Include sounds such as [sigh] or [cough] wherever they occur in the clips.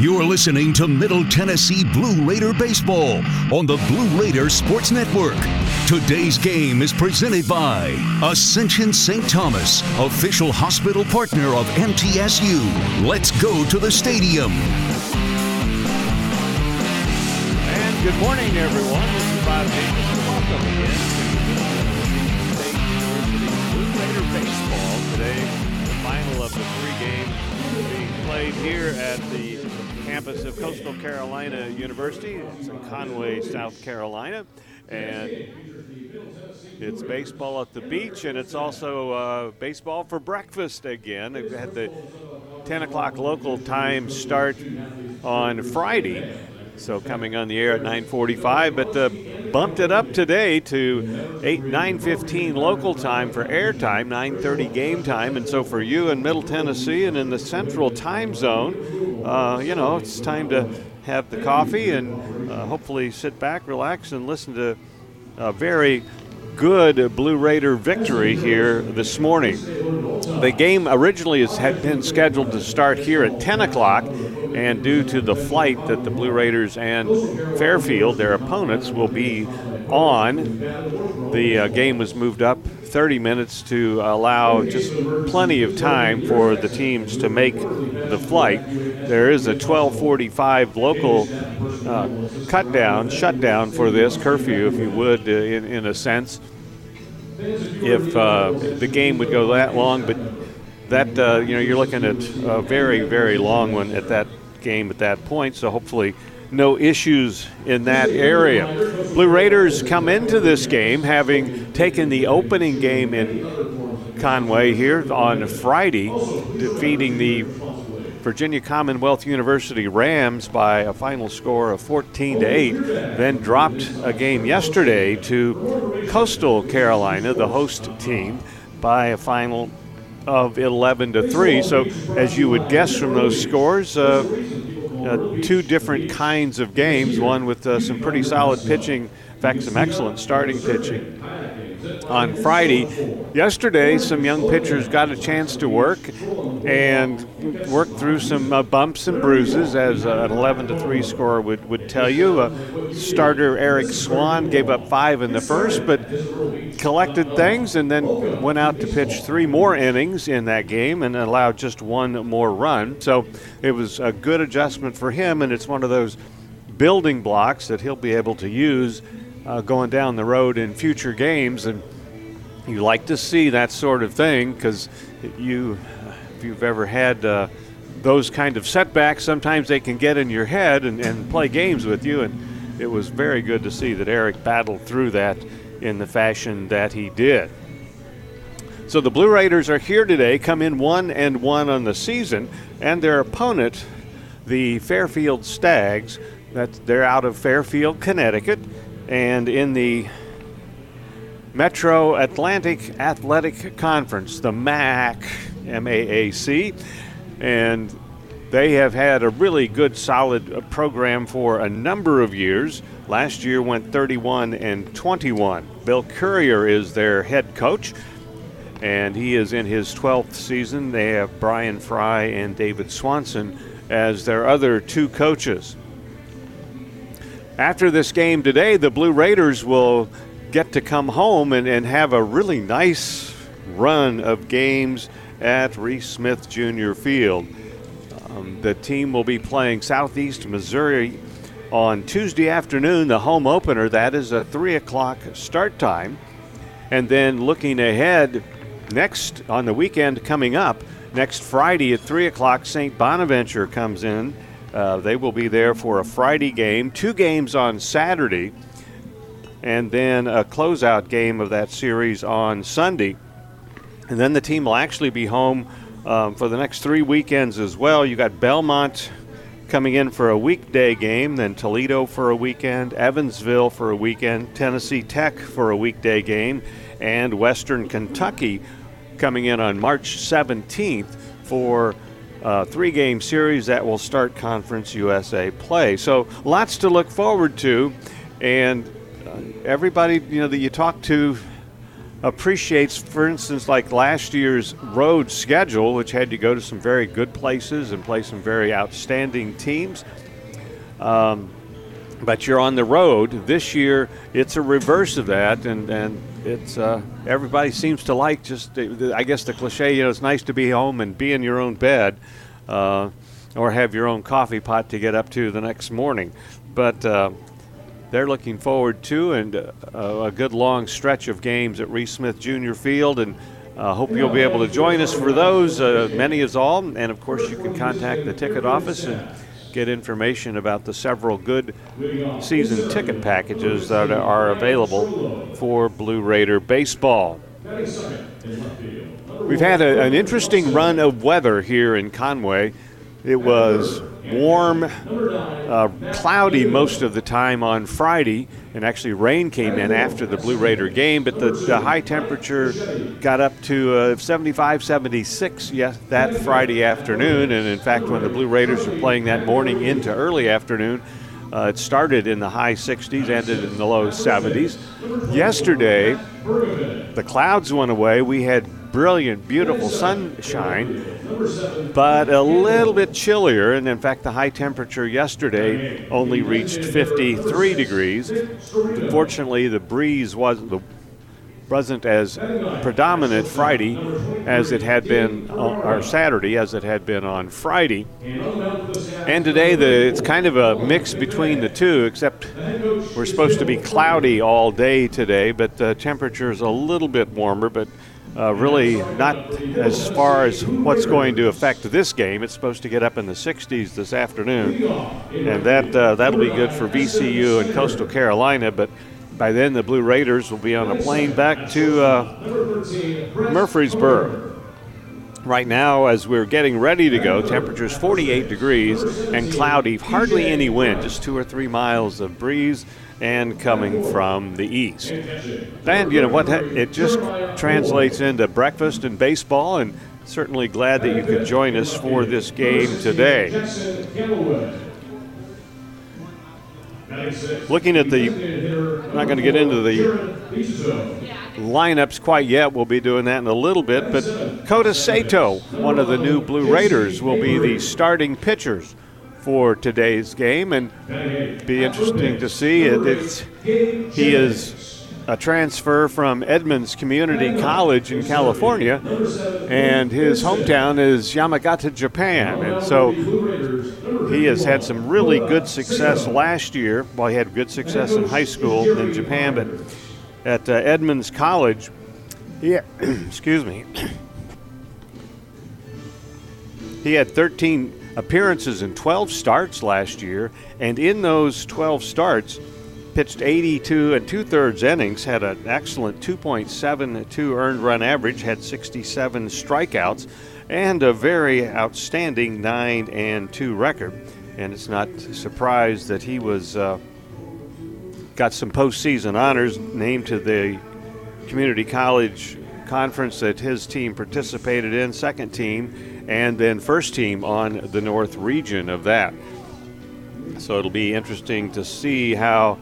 You're listening to Middle Tennessee Blue Raider Baseball on the Blue Raider Sports Network. Today's game is presented by Ascension St. Thomas, official hospital partner of MTSU. Let's go to the stadium. And good morning, everyone. This is Bob Davis. Welcome again to State University Blue Raider Baseball. Today, the final of the three games being played here at the campus of Coastal Carolina University. It's in Conway, South Carolina. And it's baseball at the beach, and it's also uh, baseball for breakfast again. They've had the 10 o'clock local time start on Friday, so coming on the air at 9:45. But uh, bumped it up today to 8 9:15 local time for airtime, 9:30 game time, and so for you in Middle Tennessee and in the Central Time Zone, uh, you know it's time to have the coffee and uh, hopefully sit back, relax, and listen to a very good Blue Raider victory here this morning. The game originally had been scheduled to start here at 10 o'clock, and due to the flight that the Blue Raiders and Fairfield, their opponents, will be on, the uh, game was moved up 30 minutes to allow just plenty of time for the teams to make the flight. There is a 1245 local uh, cut down, shutdown for this curfew, if you would, uh, in, in a sense, if uh, the game would go that long. But that, uh, you know, you're looking at a very, very long one at that game at that point. So hopefully no issues in that area. Blue Raiders come into this game having taken the opening game in Conway here on Friday, defeating the Virginia Commonwealth University Rams by a final score of 14 to 8, then dropped a game yesterday to Coastal Carolina, the host team, by a final of 11 to 3. So, as you would guess from those scores, uh, uh, two different kinds of games. One with uh, some pretty solid pitching, in fact, some excellent starting pitching on Friday. Yesterday, some young pitchers got a chance to work and work through some uh, bumps and bruises, as uh, an 11 to 3 score would, would tell you. Uh, starter Eric Swan gave up five in the first, but collected things and then went out to pitch three more innings in that game and allowed just one more run. So it was a good adjustment for him, and it's one of those building blocks that he'll be able to use uh, going down the road in future games. And you like to see that sort of thing because you, if you've ever had uh, those kind of setbacks, sometimes they can get in your head and, and play games with you. And it was very good to see that Eric battled through that in the fashion that he did. So the Blue Raiders are here today, come in one and one on the season, and their opponent, the Fairfield Stags, that they're out of Fairfield, Connecticut, and in the Metro Atlantic Athletic Conference, the MAC, MAAC, and they have had a really good, solid uh, program for a number of years. Last year went 31 and 21. Bill Currier is their head coach, and he is in his 12th season. They have Brian Fry and David Swanson as their other two coaches. After this game today, the Blue Raiders will get to come home and, and have a really nice run of games at Reese Smith Jr. Field. Um, the team will be playing Southeast Missouri on Tuesday afternoon, the home opener. That is a 3 o'clock start time. And then looking ahead, next on the weekend coming up, next Friday at 3 o'clock, St. Bonaventure comes in uh, they will be there for a Friday game, two games on Saturday, and then a closeout game of that series on Sunday. And then the team will actually be home um, for the next three weekends as well. You got Belmont coming in for a weekday game, then Toledo for a weekend, Evansville for a weekend, Tennessee Tech for a weekday game, and Western Kentucky coming in on March 17th for a three game series that will start Conference USA play. So lots to look forward to. And uh, everybody you know that you talk to appreciates, for instance, like last year's road schedule, which had to go to some very good places and play some very outstanding teams. Um, but you're on the road. This year, it's a reverse of that, and, and it's uh, everybody seems to like just, I guess the cliche, you know, it's nice to be home and be in your own bed. Uh, or have your own coffee pot to get up to the next morning. But uh, they're looking forward to and uh, a good long stretch of games at Reese Smith Junior Field and uh, hope you'll be able to join us for those, uh, many as all. And of course, you can contact the ticket office and get information about the several good season ticket packages that are available for Blue Raider baseball. We've had a, an interesting run of weather here in Conway. It was warm, uh, cloudy most of the time on Friday, and actually rain came in after the Blue Raider game, but the, the high temperature got up to uh, 75, 76 yes, that Friday afternoon. And in fact, when the Blue Raiders were playing that morning into early afternoon, uh, it started in the high 60s, ended in the low 70s. Yesterday, the clouds went away. We had brilliant, beautiful sunshine, but a little bit chillier. And in fact, the high temperature yesterday only reached 53 degrees. Fortunately, the breeze was the wasn't as predominant Friday as it had been on, or Saturday as it had been on Friday. And today the, it's kind of a mix between the two, except we're supposed to be cloudy all day today, but the temperature is a little bit warmer, but uh, really not as far as what's going to affect this game. It's supposed to get up in the 60s this afternoon, and that uh, that'll be good for VCU and Coastal Carolina. But by then, the Blue Raiders will be on a plane back to uh, Murfreesboro. Right now, as we're getting ready to go, temperatures 48 degrees and cloudy, hardly any wind, just two or three miles of breeze and coming from the east. And you know what? It just translates into breakfast and baseball, and certainly glad that you could join us for this game today. Looking at the, not going to get into the lineups quite yet. We'll be doing that in a little bit. But Kota Sato, one of the new Blue Raiders, will be the starting pitchers for today's game, and be interesting to see. It, it's he is a transfer from Edmonds Community College in California, and his hometown is Yamagata, Japan, and so he has had some really good success last year. Well, he had good success in high school in Japan, but at uh, Edmonds College, yeah, [clears throat] excuse me, [clears throat] he had 13 appearances in 12 starts last year, and in those 12 starts, pitched 82 and two thirds innings, had an excellent 2.72 earned run average, had 67 strikeouts, and a very outstanding 9 and 2 record. And it's not a surprise that he was uh, got some postseason honors, named to the community college conference that his team participated in, second team, and then first team on the north region of that. So it'll be interesting to see how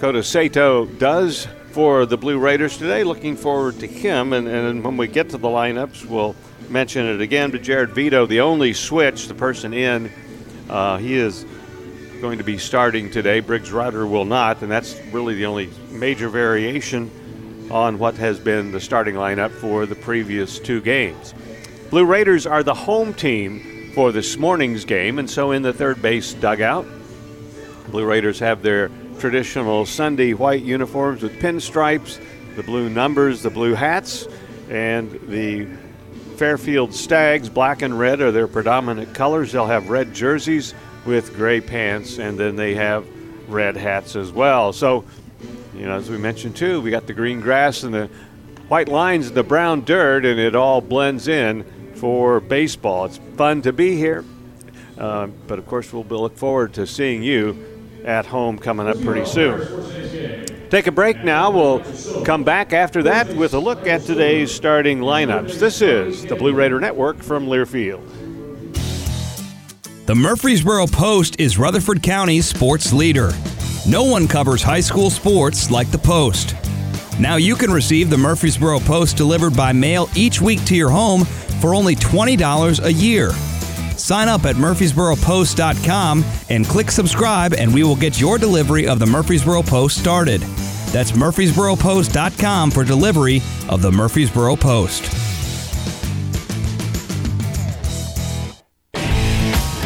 Kota Sato does for the Blue Raiders today. Looking forward to him. And, and when we get to the lineups, we'll mention it again. But Jared Vito, the only switch, the person in, uh, he is going to be starting today. Briggs Rudder will not, and that's really the only major variation on what has been the starting lineup for the previous two games. Blue Raiders are the home team for this morning's game, and so in the third base dugout, Blue Raiders have their traditional Sunday white uniforms with pinstripes, the blue numbers, the blue hats, and the Fairfield Stags, black and red, are their predominant colors. They'll have red jerseys with gray pants, and then they have red hats as well. So, you know, as we mentioned too, we got the green grass and the white lines and the brown dirt, and it all blends in for baseball. It's fun to be here, uh, but of course, we'll look forward to seeing you at home coming up pretty soon. Take a break now. We'll come back after that with a look at today's starting lineups. This is the Blue Raider Network from Learfield. The Murfreesboro Post is Rutherford County's sports leader. No one covers high school sports like the Post. Now you can receive the Murfreesboro Post delivered by mail each week to your home for only $20 a year. Sign up at murfreesboropost.com and click subscribe, and we will get your delivery of the Murfreesboro Post started. That's murfreesboropost.com for delivery of the Murfreesboro Post.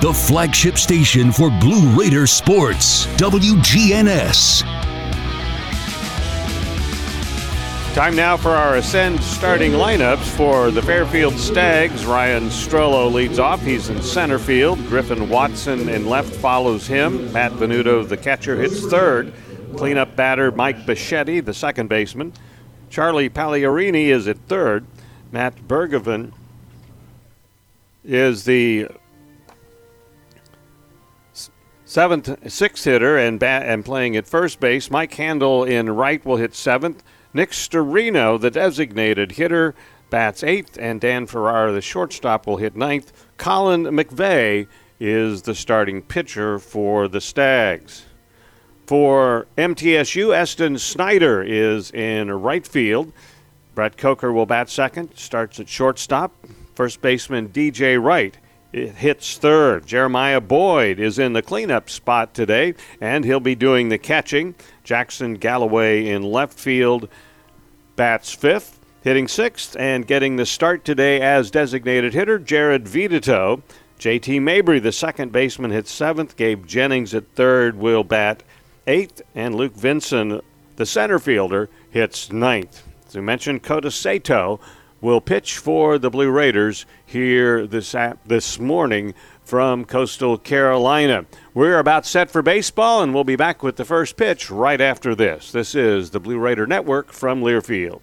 The flagship station for Blue Raider sports, WGNS. Time now for our Ascend starting lineups for the Fairfield Stags. Ryan Strollo leads off. He's in center field. Griffin Watson in left follows him. Matt Venuto, the catcher, hits third. Cleanup batter Mike Bichetti, the second baseman. Charlie Pagliarini is at third. Matt Bergevin is the seventh, sixth hitter and bat, and playing at first base. Mike Handel in right will hit seventh. Nick Storino, the designated hitter, bats eighth, and Dan Ferrara, the shortstop, will hit ninth. Colin McVeigh is the starting pitcher for the Stags. For MTSU, Eston Snyder is in right field. Brett Coker will bat second, starts at shortstop. First baseman DJ Wright hits third. Jeremiah Boyd is in the cleanup spot today, and he'll be doing the catching. Jackson Galloway in left field bats fifth. Hitting sixth and getting the start today as designated hitter, Jared Vidito. JT Mabry, the second baseman, hits seventh. Gabe Jennings at third will bat eighth. And Luke Vinson, the center fielder, hits ninth. As we mentioned, Kota Sato will pitch for the Blue Raiders here this, this morning from Coastal Carolina. We're about set for baseball, and we'll be back with the first pitch right after this. This is the Blue Raider Network from Learfield.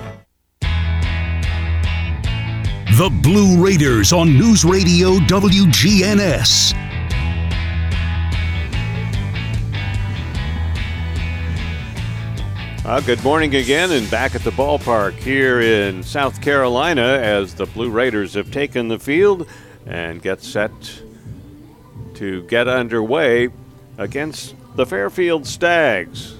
The Blue Raiders on News Radio WGNS. Uh, good morning again, and back at the ballpark here in South Carolina as the Blue Raiders have taken the field and get set to get underway against the Fairfield Stags.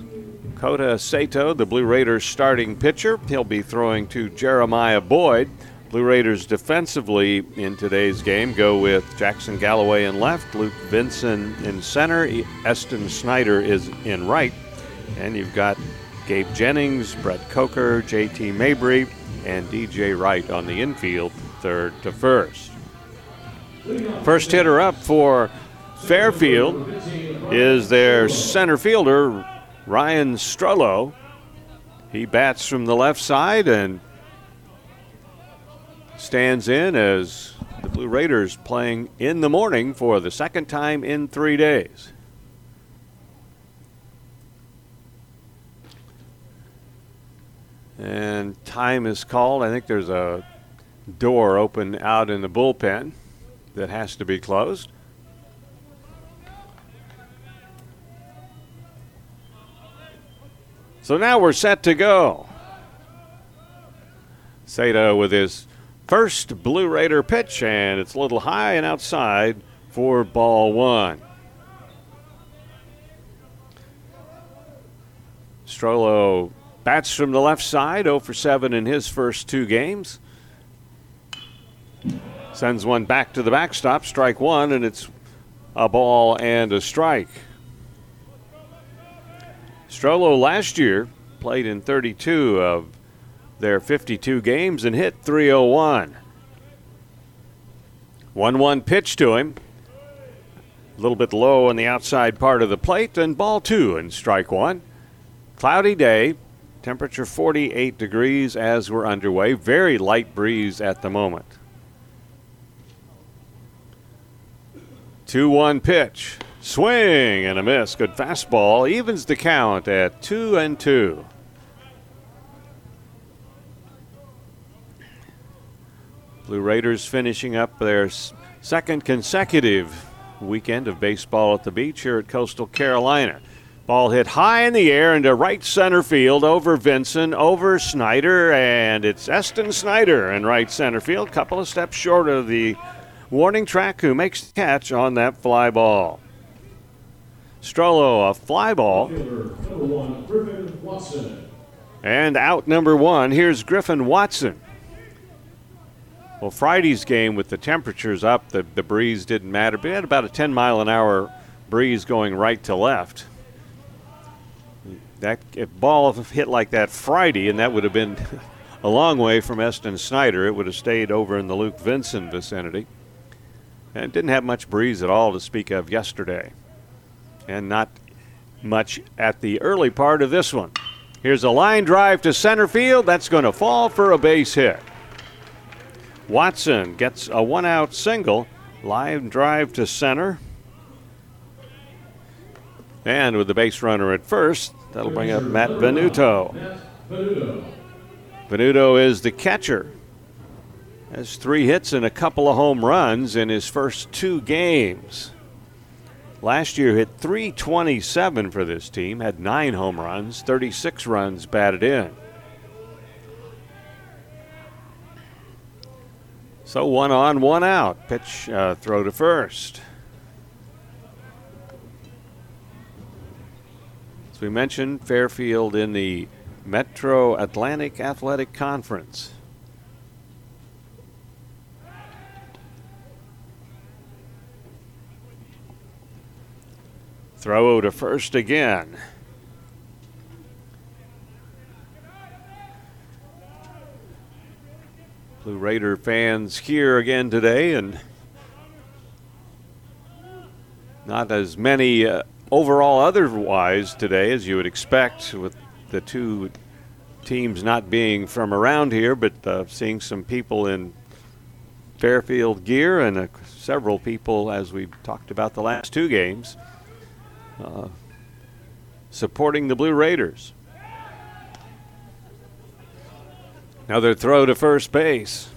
Kota Sato, the Blue Raiders starting pitcher, he'll be throwing to Jeremiah Boyd. Blue Raiders defensively in today's game go with Jackson Galloway in left, Luke Vinson in center, Eston Snyder is in right, and you've got Gabe Jennings, Brett Coker, JT Mabry, and DJ Wright on the infield, third to first. First hitter up for Fairfield is their center fielder, Ryan Strollo. He bats from the left side and stands in as the Blue Raiders playing in the morning for the second time in three days. And time is called. I think there's a door open out in the bullpen that has to be closed. So now we're set to go. Sato with his first Blue Raider pitch, and it's a little high and outside for ball one. Strollo bats from the left side, 0 for 7 in his first two games. Sends one back to the backstop, strike one, and it's a ball and a strike. Strollo last year played in 32 of their 52 games and hit 301. 1 1 pitch to him. A little bit low on the outside part of the plate, and ball two and strike one. Cloudy day, temperature 48 degrees as we're underway. Very light breeze at the moment. 2 1 pitch. Swing and a miss. Good fastball. Evens the count at 2 and 2. Blue Raiders finishing up their second consecutive weekend of baseball at the beach here at Coastal Carolina. Ball hit high in the air into right center field over Vinson, over Snyder, and it's Eston Snyder in right center field. Couple of steps short of the warning track who makes the catch on that fly ball. Strollo, a fly ball. And out number one, here's Griffin Watson. Well, Friday's game with the temperatures up, the, the breeze didn't matter, but it had about a 10 mile an hour breeze going right to left. That if ball hit like that Friday, and that would have been [laughs] a long way from Eston Snyder, it would have stayed over in the Luke Vinson vicinity. And didn't have much breeze at all to speak of yesterday, and not much at the early part of this one. Here's a line drive to center field. That's going to fall for a base hit. Watson gets a one out single. Live drive to center. And with the base runner at first, that'll bring up Matt Venuto. Venuto is the catcher. Has three hits and a couple of home runs in his first two games. Last year hit 327 for this team, had nine home runs, 36 runs batted in. So one on, one out. Pitch, uh, throw to first. As we mentioned, Fairfield in the Metro Atlantic Athletic Conference. Throw to first again. Blue Raider fans here again today, and not as many uh, overall otherwise today as you would expect with the two teams not being from around here, but uh, seeing some people in Fairfield gear and uh, several people, as we've talked about the last two games, uh, supporting the Blue Raiders. Another throw to first base.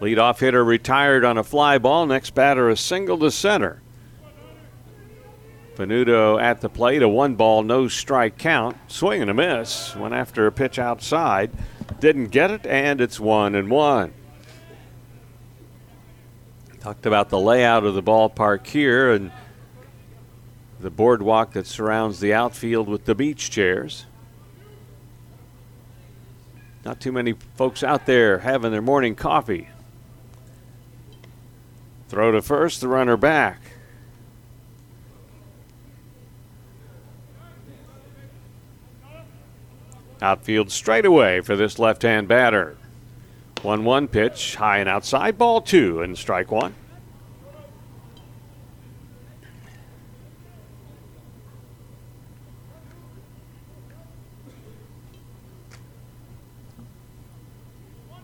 Leadoff hitter retired on a fly ball. Next batter, a single to center. Venuto at the plate, a one ball, no strike count. Swing and a miss. Went after a pitch outside. Didn't get it, and it's one and one. Talked about the layout of the ballpark here and the boardwalk that surrounds the outfield with the beach chairs. Not too many folks out there having their morning coffee. Throw to first, the runner back. Outfield straightaway for this left hand batter. 1 1 pitch, high and outside, ball two, and strike one.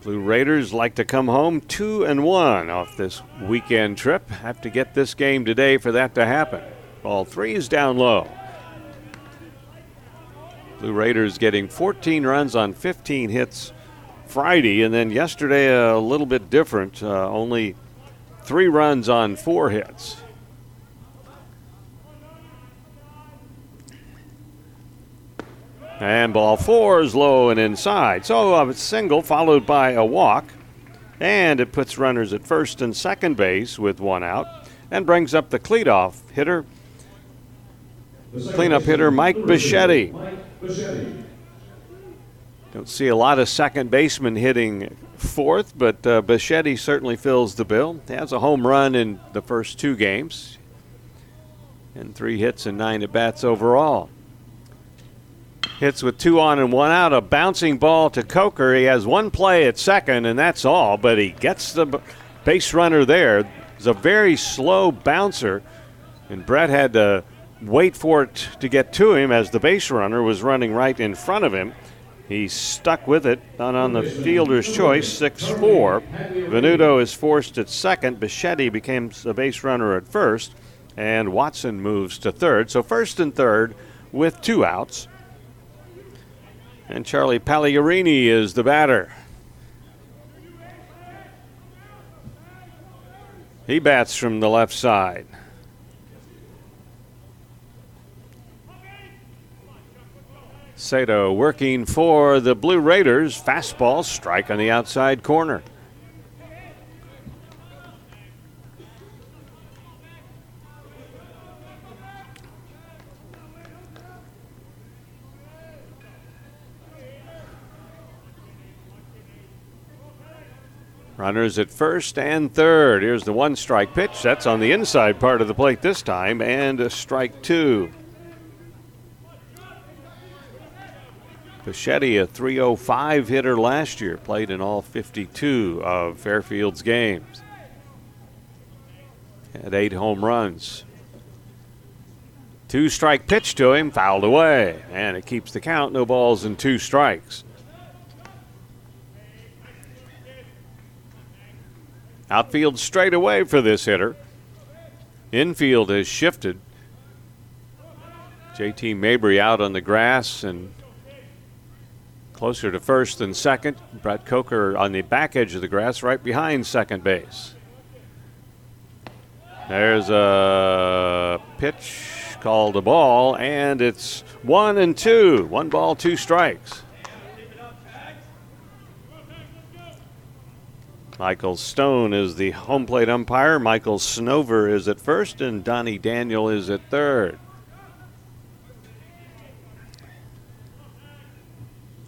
Blue Raiders like to come home two and one off this weekend trip. Have to get this game today for that to happen. Ball three is down low. Blue Raiders getting 14 runs on 15 hits Friday, and then yesterday a little bit different. Uh, only three runs on four hits. And ball four is low and inside. So a single followed by a walk. And it puts runners at first and second base with one out and brings up the cleanup hitter, cleanup hitter Mike Bichetti. Don't see a lot of second basemen hitting fourth, but uh, Bichetti certainly fills the bill. He has a home run in the first two games and three hits and nine at bats overall. Hits with two on and one out. A bouncing ball to Coker. He has one play at second, and that's all, but he gets the base runner there. It's a very slow bouncer, and Brett had to wait for it to get to him as the base runner was running right in front of him. He stuck with it, not on the fielder's choice, 6 4. Venuto is forced at second. Bichetti becomes the base runner at first, and Watson moves to third. So first and third with two outs. And Charlie Pagliarini is the batter. He bats from the left side. Sato working for the Blue Raiders. Fastball strike on the outside corner. Runners at first and third. Here's the one strike pitch. That's on the inside part of the plate this time, and a strike two. Pichetti, a 305 hitter last year, played in all 52 of Fairfield's games. Had eight home runs. Two strike pitch to him, fouled away, and it keeps the count. No balls and two strikes. Outfield straight away for this hitter. Infield has shifted. JT Mabry out on the grass and closer to first than second. Brett Coker on the back edge of the grass, right behind second base. There's a pitch called a ball, and it's one and two. One ball, two strikes. Michael Stone is the home plate umpire. Michael Snover is at first, and Donnie Daniel is at third.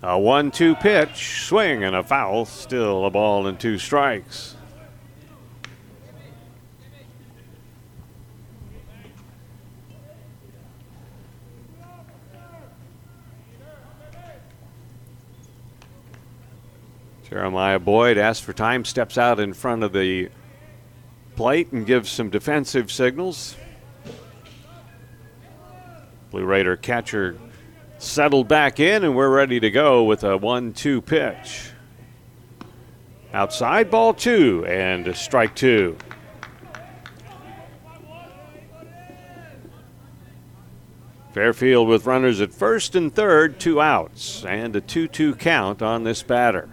A one two pitch, swing and a foul, still a ball and two strikes. Jeremiah Boyd asks for time, steps out in front of the plate and gives some defensive signals. Blue Raider catcher settled back in, and we're ready to go with a 1 2 pitch. Outside ball two and strike two. Fairfield with runners at first and third, two outs, and a 2 2 count on this batter.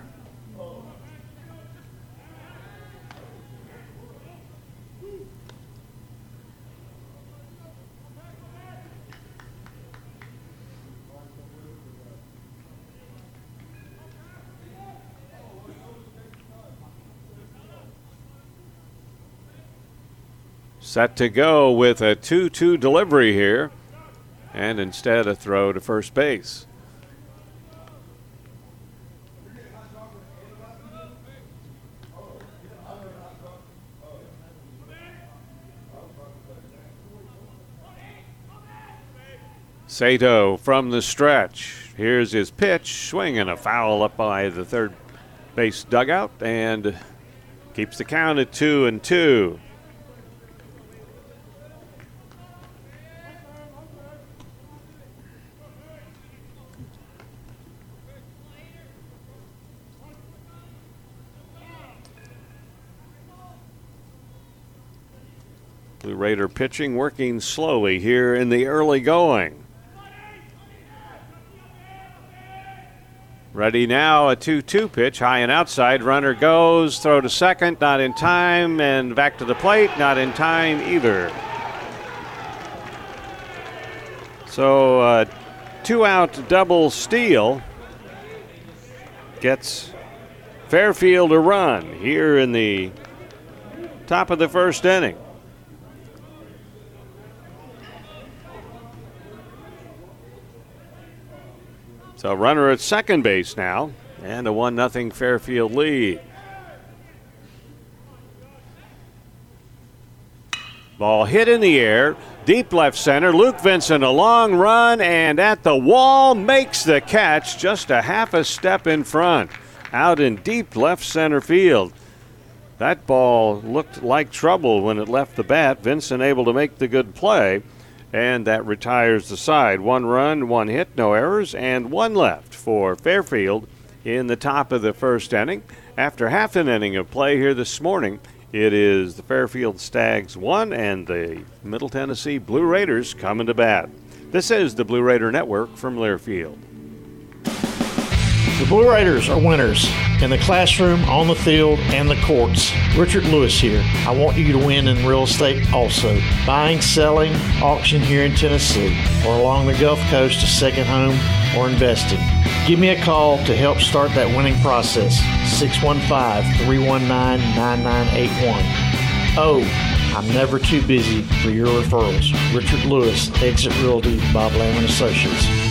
Set to go with a 2 2 delivery here, and instead a throw to first base. Sato from the stretch. Here's his pitch, swinging a foul up by the third base dugout, and keeps the count at two and two. Pitching working slowly here in the early going. Ready now, a 2 2 pitch, high and outside. Runner goes, throw to second, not in time, and back to the plate, not in time either. So, uh, two out double steal gets Fairfield a run here in the top of the first inning. So runner at second base now, and a one 0 Fairfield lead. Ball hit in the air, deep left center. Luke Vinson, a long run, and at the wall makes the catch, just a half a step in front, out in deep left center field. That ball looked like trouble when it left the bat. Vincent able to make the good play and that retires the side. One run, one hit, no errors, and one left for Fairfield in the top of the first inning. After half an inning of play here this morning, it is the Fairfield Stags one and the Middle Tennessee Blue Raiders coming to bat. This is the Blue Raider Network from Learfield. The Blue Raiders are winners in the classroom, on the field, and the courts. Richard Lewis here. I want you to win in real estate also. Buying, selling, auction here in Tennessee, or along the Gulf Coast, a second home, or investing. Give me a call to help start that winning process. 615 319 9981. Oh, I'm never too busy for your referrals. Richard Lewis, Exit Realty, Bob Lamb Associates.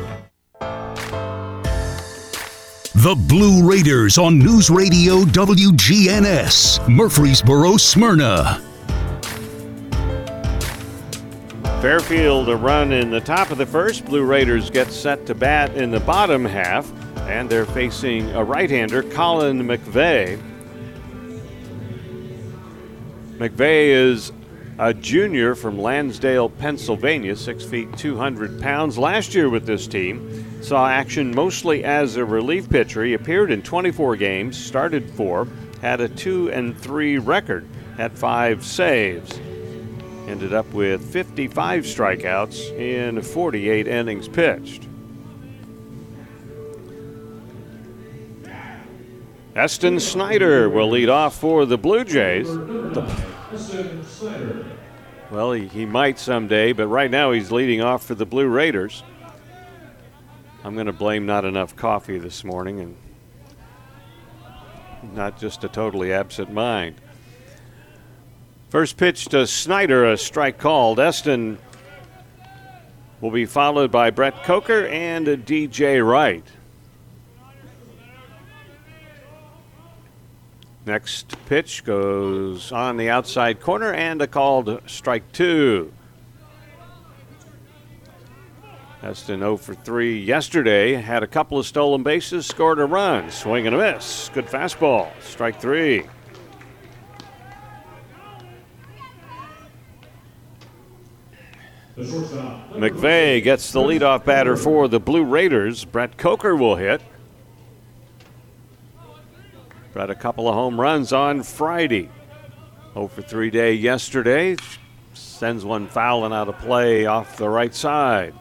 The Blue Raiders on News Radio WGNS, Murfreesboro, Smyrna. Fairfield a run in the top of the first. Blue Raiders get set to bat in the bottom half, and they're facing a right-hander, Colin McVeigh. McVeigh is a junior from Lansdale, Pennsylvania, 6 feet 200 pounds. Last year with this team, saw action mostly as a relief pitcher. He appeared in 24 games, started four, had a 2 and 3 record, had five saves. Ended up with 55 strikeouts in 48 innings pitched. Eston Snyder will lead off for the Blue Jays. Well, he, he might someday, but right now he's leading off for the Blue Raiders. I'm going to blame not enough coffee this morning and not just a totally absent mind. First pitch to Snyder, a strike called. Eston will be followed by Brett Coker and DJ Wright. Next pitch goes on the outside corner and a called strike two. Eston 0 for 3 yesterday. Had a couple of stolen bases, scored a run. Swing and a miss. Good fastball. Strike three. McVeigh gets the leadoff batter for the Blue Raiders. Brett Coker will hit. Got a couple of home runs on Friday. 0 for 3 day yesterday. Sends one fouling out of play off the right side.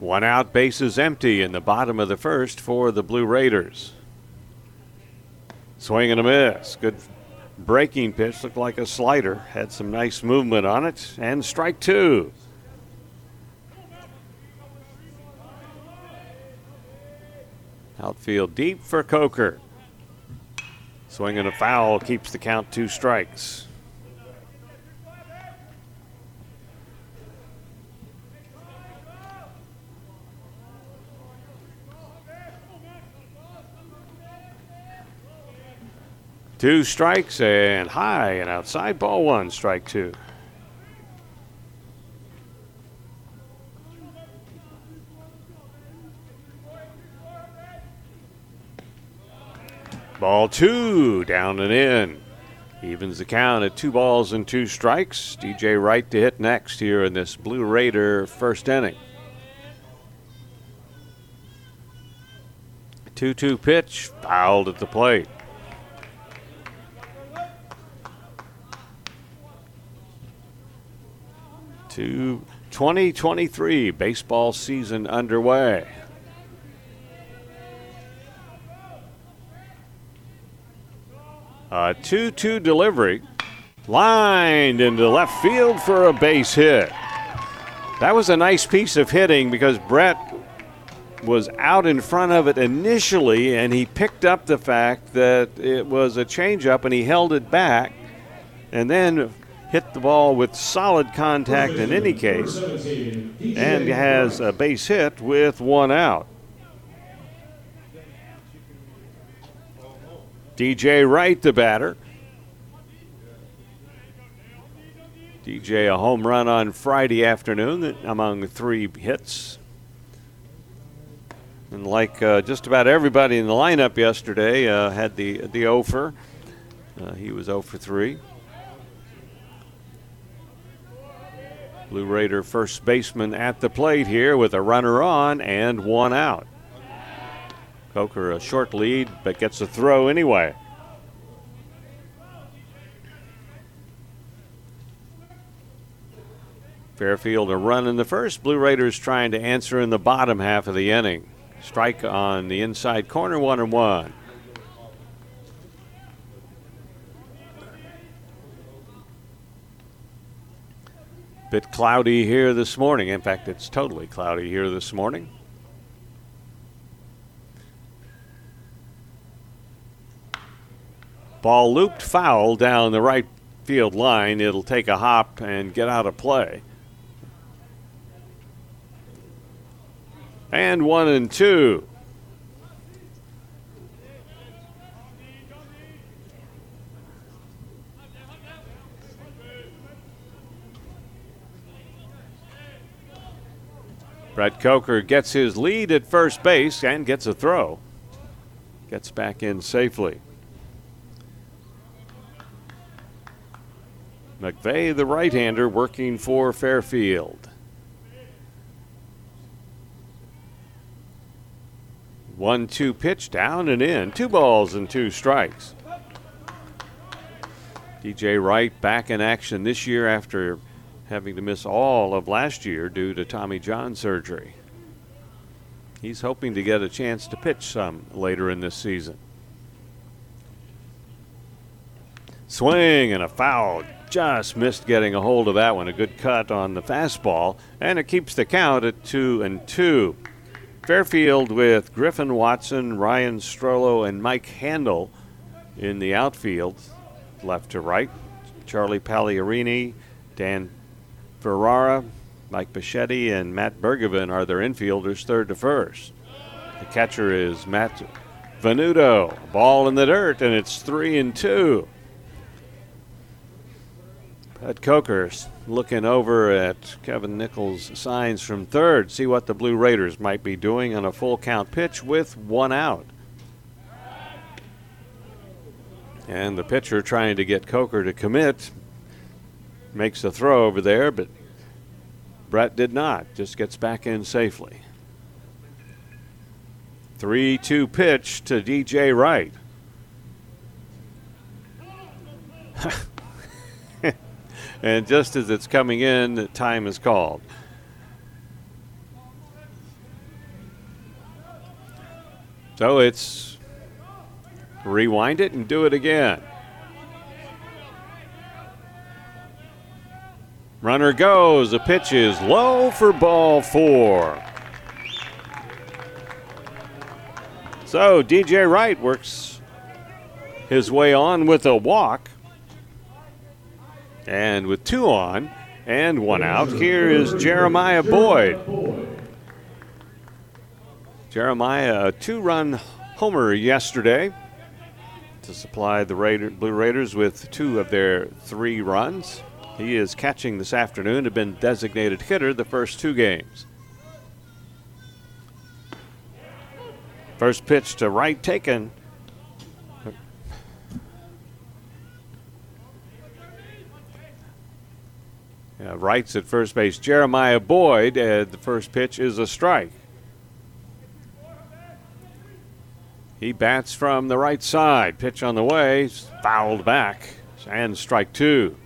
One out, bases empty in the bottom of the first for the Blue Raiders. Swing and a miss. Good breaking pitch. Looked like a slider. Had some nice movement on it. And strike two. Outfield deep for Coker. Swing and a foul keeps the count two strikes. Two strikes and high and outside ball one, strike two. Ball two, down and in. Evens the count at two balls and two strikes. DJ Wright to hit next here in this Blue Raider first inning. 2 2 pitch, fouled at the plate. To 2023 baseball season underway. A 2 2 delivery, lined into left field for a base hit. That was a nice piece of hitting because Brett was out in front of it initially, and he picked up the fact that it was a changeup and he held it back. And then hit the ball with solid contact in any case and has a base hit with one out. DJ Wright, the batter. DJ, a home run on Friday afternoon among three hits. And like uh, just about everybody in the lineup yesterday, uh, had the the offer. Uh, he was 0 for 3. Blue Raider first baseman at the plate here with a runner on and one out. Coker a short lead, but gets a throw anyway. Fairfield a run in the first. Blue Raiders trying to answer in the bottom half of the inning. Strike on the inside corner, one and one. Bit cloudy here this morning. In fact, it's totally cloudy here this morning. Ball looped foul down the right field line. It'll take a hop and get out of play. And one and two. Brett Coker gets his lead at first base and gets a throw. Gets back in safely. McVeigh, the right hander, working for Fairfield. One two pitch down and in. Two balls and two strikes. DJ Wright back in action this year after having to miss all of last year due to Tommy John surgery. He's hoping to get a chance to pitch some later in this season. Swing and a foul. Just missed getting a hold of that one. A good cut on the fastball, and it keeps the count at two and two. Fairfield with Griffin Watson, Ryan Strollo, and Mike Handel in the outfield, left to right. Charlie Pagliarini, Dan Ferrara, Mike Bichetti, and Matt Bergevin are their infielders, third to first. The catcher is Matt Venuto. Ball in the dirt, and it's three and two. Pat Coker's looking over at Kevin Nichols' signs from third, see what the Blue Raiders might be doing on a full count pitch with one out. And the pitcher trying to get Coker to commit makes a throw over there, but Brett did not. Just gets back in safely. 3 2 pitch to DJ Wright. [laughs] and just as it's coming in, the time is called. So it's rewind it and do it again. Runner goes. The pitch is low for ball four. So DJ Wright works his way on with a walk. And with two on and one out, here is Jeremiah Boyd. Jeremiah, a two run homer yesterday to supply the Raider, Blue Raiders with two of their three runs. He is catching this afternoon, had been designated hitter the first two games. First pitch to right taken. Yeah, Wright's at first base. Jeremiah Boyd, uh, the first pitch is a strike. He bats from the right side. Pitch on the way, fouled back, and strike two.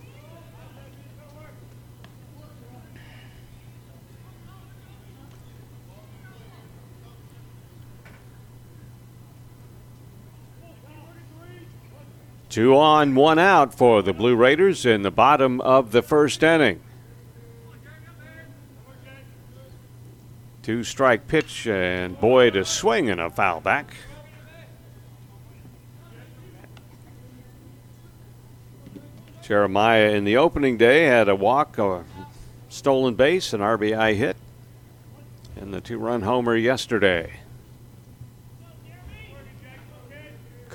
Two on, one out for the Blue Raiders in the bottom of the first inning. Two strike pitch, and Boyd is swinging a foul back. Jeremiah in the opening day had a walk, a stolen base, an RBI hit, and the two run homer yesterday.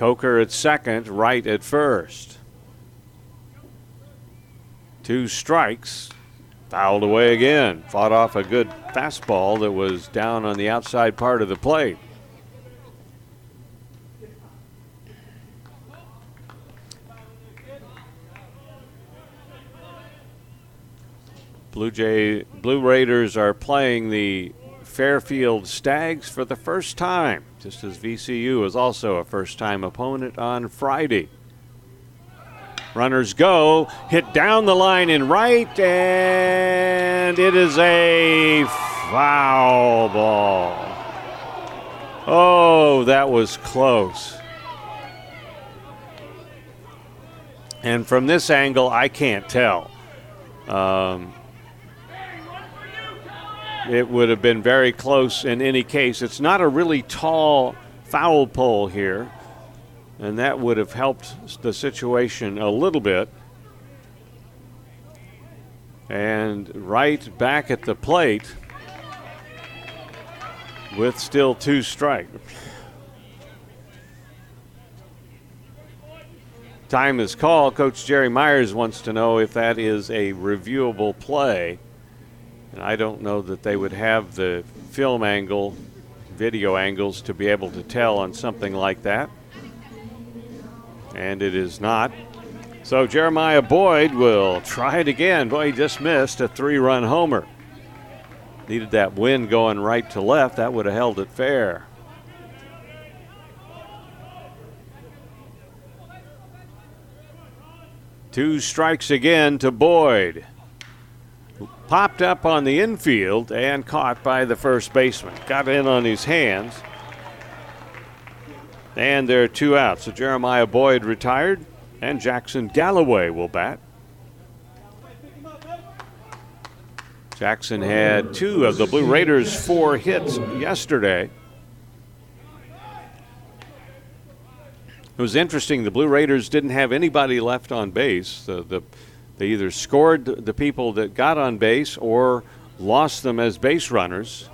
Coker at second, Wright at first. Two strikes, fouled away again. Fought off a good fastball that was down on the outside part of the plate. Blue Jay Blue Raiders are playing the Fairfield Stags for the first time, just as VCU is also a first time opponent on Friday. Runners go, hit down the line in right, and it is a foul ball. Oh, that was close. And from this angle, I can't tell. Um, it would have been very close in any case. It's not a really tall foul pole here, and that would have helped the situation a little bit. And right back at the plate with still two strikes. Time is called. Coach Jerry Myers wants to know if that is a reviewable play. And I don't know that they would have the film angle, video angles to be able to tell on something like that. And it is not. So Jeremiah Boyd will try it again. Boy, he just missed a three run homer. Needed that wind going right to left. That would have held it fair. Two strikes again to Boyd. Popped up on the infield and caught by the first baseman. Got in on his hands. And there are two outs. So Jeremiah Boyd retired, and Jackson Galloway will bat. Jackson had two of the Blue Raiders' four hits yesterday. It was interesting. The Blue Raiders didn't have anybody left on base. The, the, they either scored the people that got on base or lost them as base runners.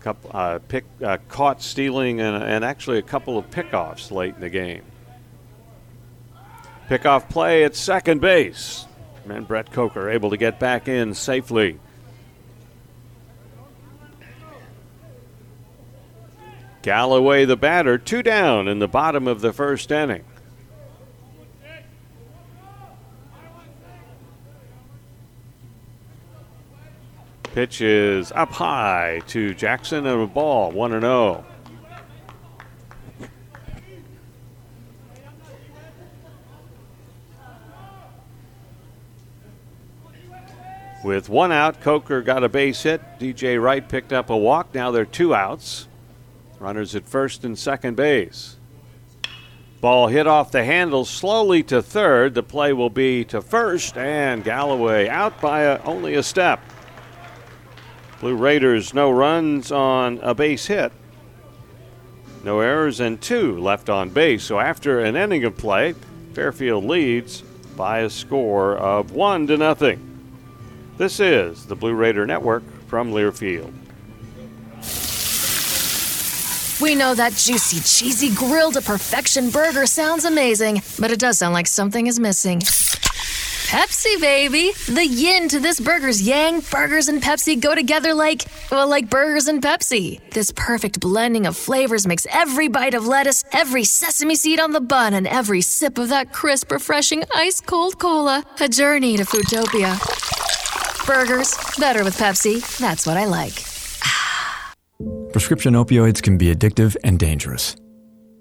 Couple, uh, pick, uh, caught stealing and, and actually a couple of pickoffs late in the game. Pickoff play at second base. And Brett Coker able to get back in safely. Galloway, the batter, two down in the bottom of the first inning. Pitch is up high to Jackson and a ball, 1 0. With one out, Coker got a base hit. DJ Wright picked up a walk. Now they're two outs. Runners at first and second base. Ball hit off the handle slowly to third. The play will be to first, and Galloway out by a, only a step. Blue Raiders no runs on a base hit. No errors and two left on base. So after an inning of play, Fairfield leads by a score of one to nothing. This is the Blue Raider Network from Learfield. We know that juicy, cheesy, grilled to perfection burger sounds amazing, but it does sound like something is missing. Pepsi, baby! The yin to this burger's yang, burgers and Pepsi go together like, well, like burgers and Pepsi. This perfect blending of flavors makes every bite of lettuce, every sesame seed on the bun, and every sip of that crisp, refreshing, ice cold cola a journey to Foodtopia. Burgers, better with Pepsi. That's what I like. Prescription opioids can be addictive and dangerous.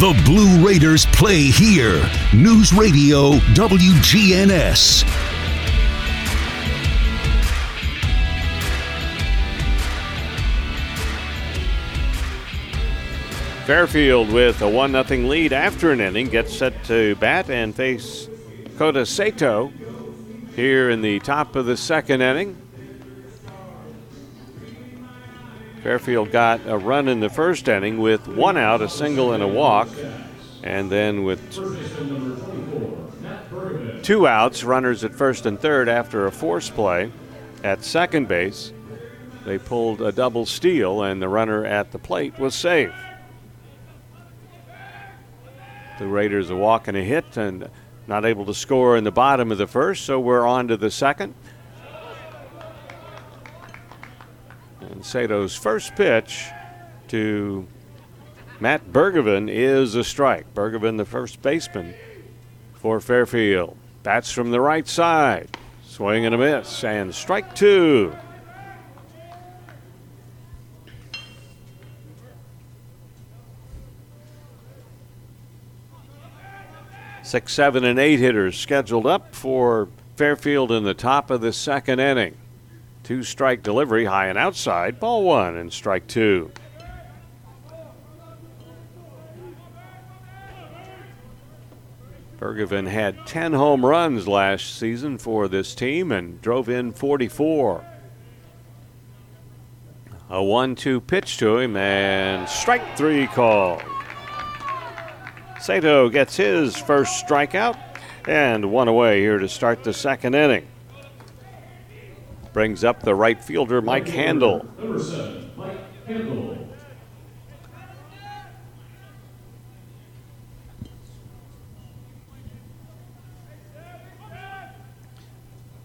The Blue Raiders play here. News Radio WGNS. Fairfield with a 1 0 lead after an inning gets set to bat and face Kota Sato here in the top of the second inning. Fairfield got a run in the first inning with one out, a single, and a walk. And then with two outs, runners at first and third after a force play at second base, they pulled a double steal, and the runner at the plate was safe. The Raiders a walk and a hit, and Not able to score in the bottom of the first, so we're on to the second. Sato's first pitch to Matt Bergevin is a strike. Bergevin, the first baseman for Fairfield. Bats from the right side. Swing and a miss. And strike two. Six, seven, and eight hitters scheduled up for Fairfield in the top of the second inning. Two strike delivery, high and outside, ball one, and strike two. Bergevin had 10 home runs last season for this team and drove in 44. A 1 2 pitch to him and strike three call. Sato gets his first strikeout and one away here to start the second inning. Brings up the right fielder, Mike Handel. Seven, Mike Handel.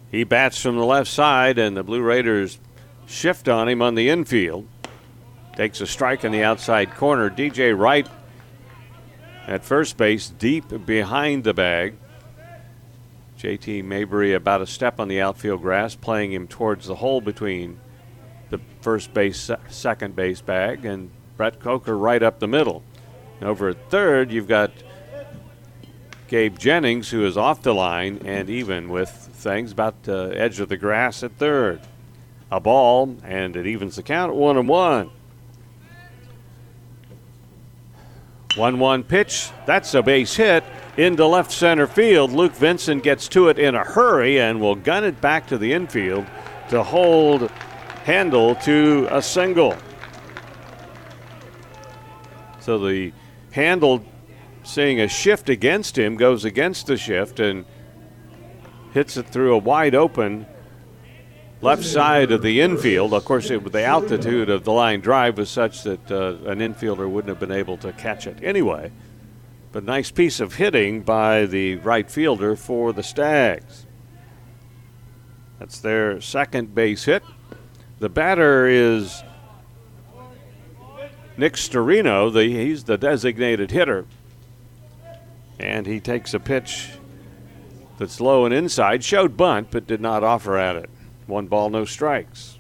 He bats from the left side, and the Blue Raiders shift on him on the infield. Takes a strike in the outside corner. DJ Wright at first base, deep behind the bag. JT Mabry about a step on the outfield grass, playing him towards the hole between the first base, second base bag, and Brett Coker right up the middle. And Over at third, you've got Gabe Jennings, who is off the line and even with things about the edge of the grass at third. A ball, and it evens the count at one and one. 1 1 pitch. That's a base hit into left center field. Luke Vinson gets to it in a hurry and will gun it back to the infield to hold Handel to a single. So the Handel seeing a shift against him goes against the shift and hits it through a wide open left side of the infield. Of course, it, the altitude of the line drive was such that uh, an infielder wouldn't have been able to catch it anyway. But nice piece of hitting by the right fielder for the Stags. That's their second base hit. The batter is Nick Storino. The, he's the designated hitter. And he takes a pitch that's low and inside. Showed bunt, but did not offer at it. One ball, no strikes.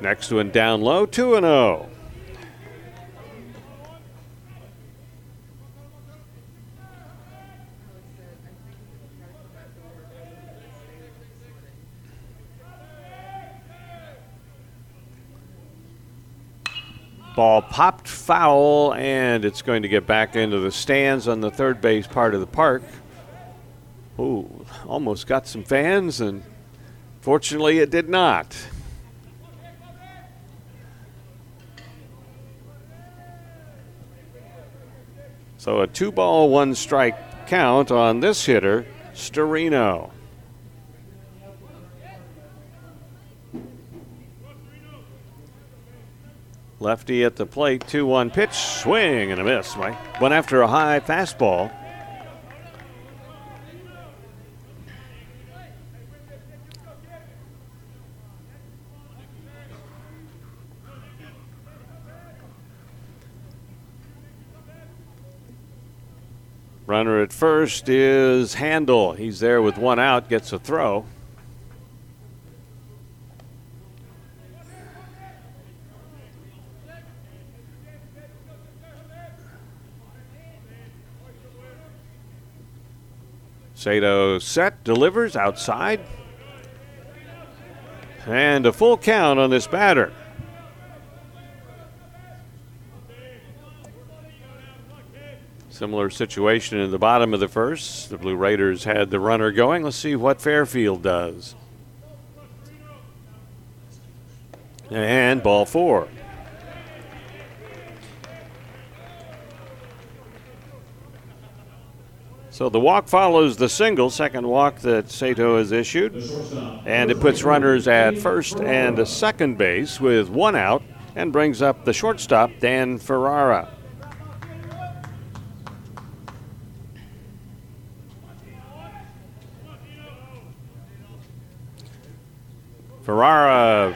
Next one down low, 2 and 0. Ball popped foul, and it's going to get back into the stands on the third base part of the park. Ooh, almost got some fans, and fortunately it did not. So a two ball, one strike count on this hitter, Storino. Lefty at the plate, 2 1 pitch, swing and a miss. Went after a high fastball. Runner at first is Handel. He's there with one out, gets a throw. Sato set, delivers outside. And a full count on this batter. Similar situation in the bottom of the first. The Blue Raiders had the runner going. Let's see what Fairfield does. And ball four. So the walk follows the single, second walk that Sato has issued. And it puts runners at first and second base with one out and brings up the shortstop, Dan Ferrara. Ferrara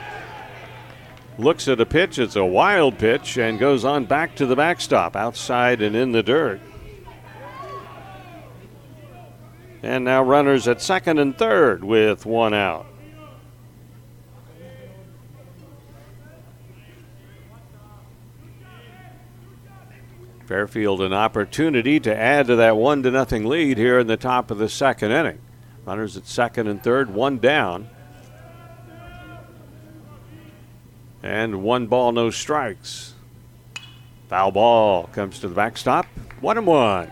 looks at a pitch. It's a wild pitch and goes on back to the backstop, outside and in the dirt. And now runners at second and third with one out. Fairfield an opportunity to add to that one to nothing lead here in the top of the second inning. Runners at second and third, one down. And one ball, no strikes. Foul ball comes to the backstop. One and one.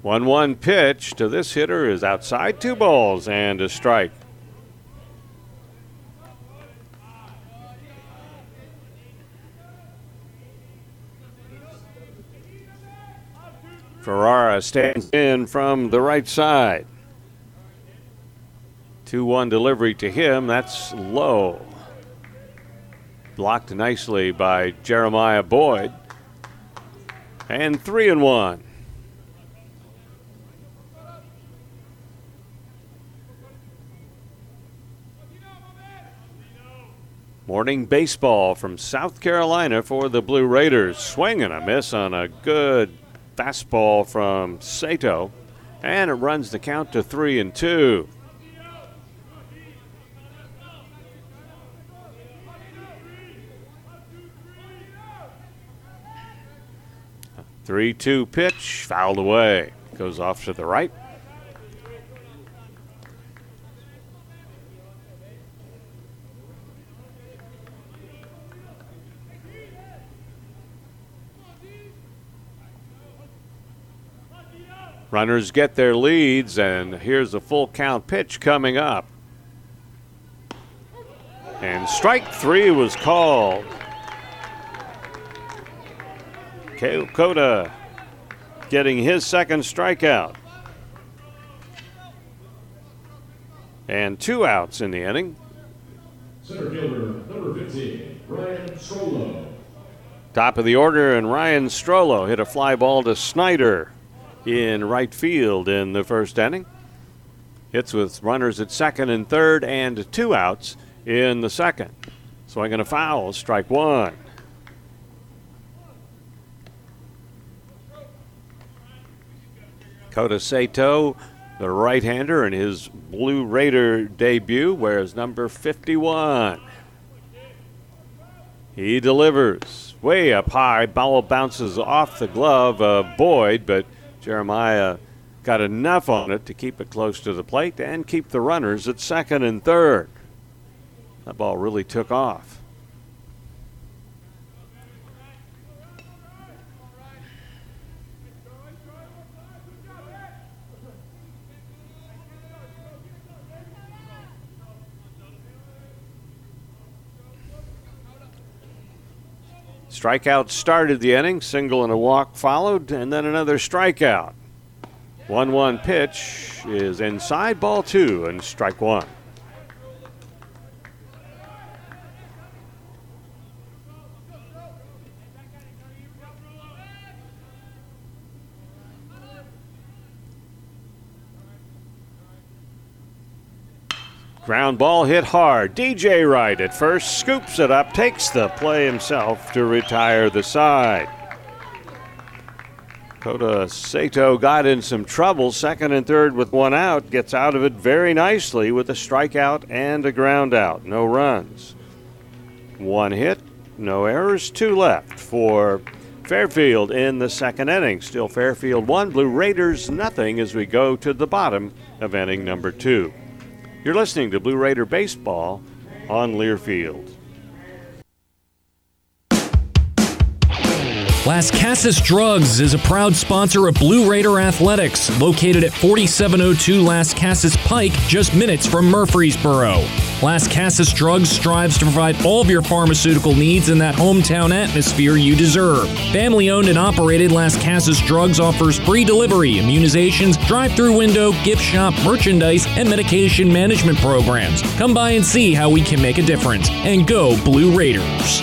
One one pitch to this hitter is outside two balls and a strike. Ferrara stands in from the right side. 2 1 delivery to him. That's low. Blocked nicely by Jeremiah Boyd. And 3 and 1. Morning baseball from South Carolina for the Blue Raiders. Swing and a miss on a good fastball from Sato. And it runs the count to three and two. Three two pitch, fouled away. Goes off to the right. Runners get their leads, and here's a full count pitch coming up. And strike three was called. Kale Cota getting his second strikeout. And two outs in the inning. Center fielder, number 15, Ryan Strollo. Top of the order, and Ryan Strollo hit a fly ball to Snyder in right field in the first inning. Hits with runners at second and third and two outs in the second. Swinging a foul, strike one. Kota Sato, the right hander, in his Blue Raider debut, wears number 51. He delivers way up high. Ball bounces off the glove of Boyd, but Jeremiah got enough on it to keep it close to the plate and keep the runners at second and third. That ball really took off. Strikeout started the inning, single and a walk followed, and then another strikeout. 1 1 pitch is inside ball two and strike one. Ground ball hit hard. DJ Wright at first scoops it up, takes the play himself to retire the side. Kota Sato got in some trouble, second and third with one out, gets out of it very nicely with a strikeout and a ground out. No runs. One hit, no errors, two left for Fairfield in the second inning. Still Fairfield one, Blue Raiders nothing as we go to the bottom of inning number two. You're listening to Blue Raider Baseball on Learfield. Lascassas Drugs is a proud sponsor of Blue Raider Athletics, located at 4702 Lascassas Pike, just minutes from Murfreesboro. Lascassas Drugs strives to provide all of your pharmaceutical needs in that hometown atmosphere you deserve. Family owned and operated Lascassas Drugs offers free delivery, immunizations, drive through window, gift shop, merchandise, and medication management programs. Come by and see how we can make a difference. And go Blue Raiders.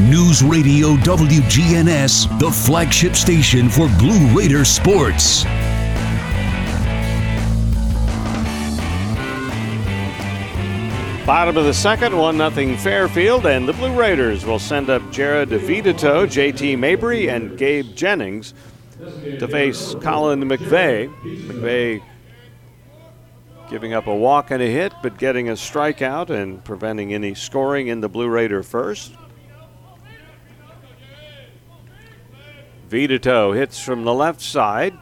News Radio WGNS, the flagship station for Blue Raider sports. Bottom of the second, 1 0 Fairfield, and the Blue Raiders will send up Jared DeVito, JT Mabry, and Gabe Jennings to face Colin McVeigh. McVeigh giving up a walk and a hit, but getting a strikeout and preventing any scoring in the Blue Raider first. DeVito hits from the left side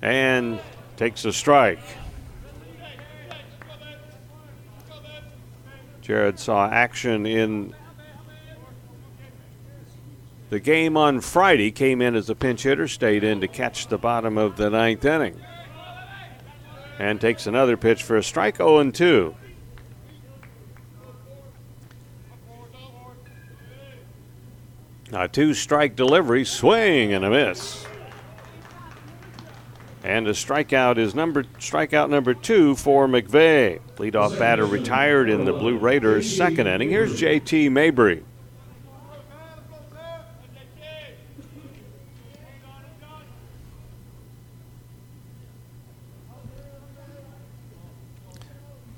and takes a strike. Jared saw action in the game on Friday, came in as a pinch hitter, stayed in to catch the bottom of the ninth inning. And takes another pitch for a strike 0 2. A two strike delivery, swing and a miss. And a strikeout is number strikeout number two for McVeigh. Leadoff batter retired in the Blue Raiders' second inning. Here's JT Mabry.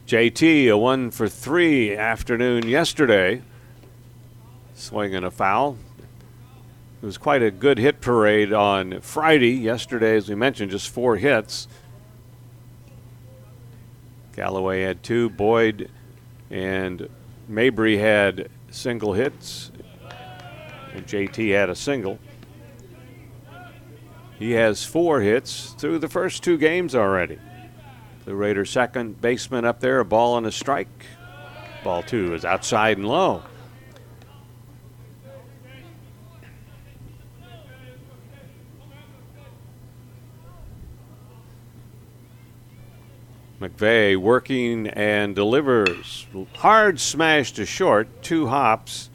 JT, a one for three afternoon yesterday. Swinging a foul. It was quite a good hit parade on Friday. Yesterday, as we mentioned, just four hits. Galloway had two, Boyd and Mabry had single hits, and JT had a single. He has four hits through the first two games already. The Raiders' second baseman up there, a ball and a strike. Ball two is outside and low. McVeigh working and delivers. Hard smash to short, two hops.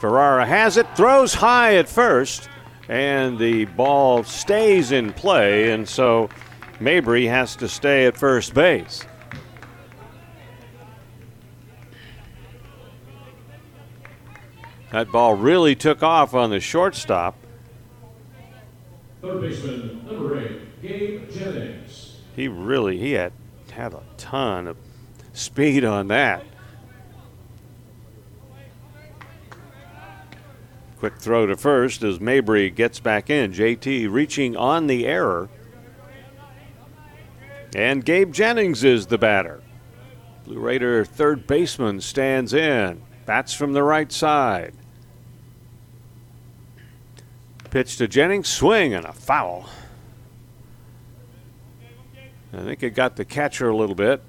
Ferrara has it, throws high at first, and the ball stays in play, and so Mabry has to stay at first base. That ball really took off on the shortstop. Third baseman, number eight, Gabe Jennings. He really he had had a ton of speed on that. Quick throw to first as Mabry gets back in. JT reaching on the error. And Gabe Jennings is the batter. Blue Raider third baseman stands in. Bats from the right side. Pitch to Jennings, swing and a foul. I think it got the catcher a little bit.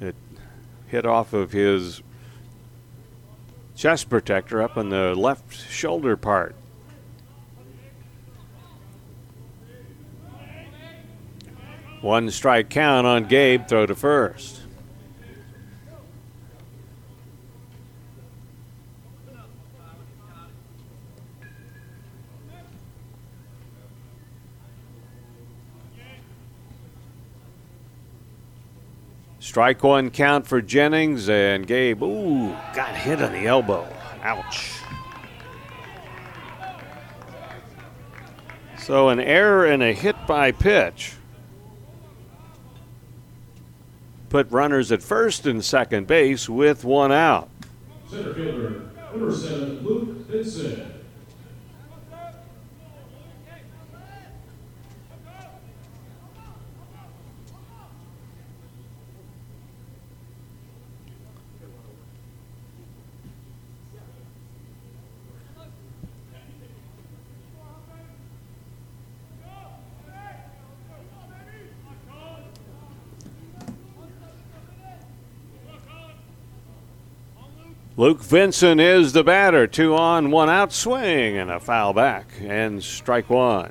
It hit off of his chest protector up on the left shoulder part. One strike count on Gabe, throw to first. Strike one count for Jennings and Gabe. Ooh, got hit on the elbow. Ouch. So an error and a hit by pitch put runners at first and second base with one out. Center fielder, number seven, Luke. Luke Vinson is the batter. Two on, one out, swing, and a foul back, and strike one.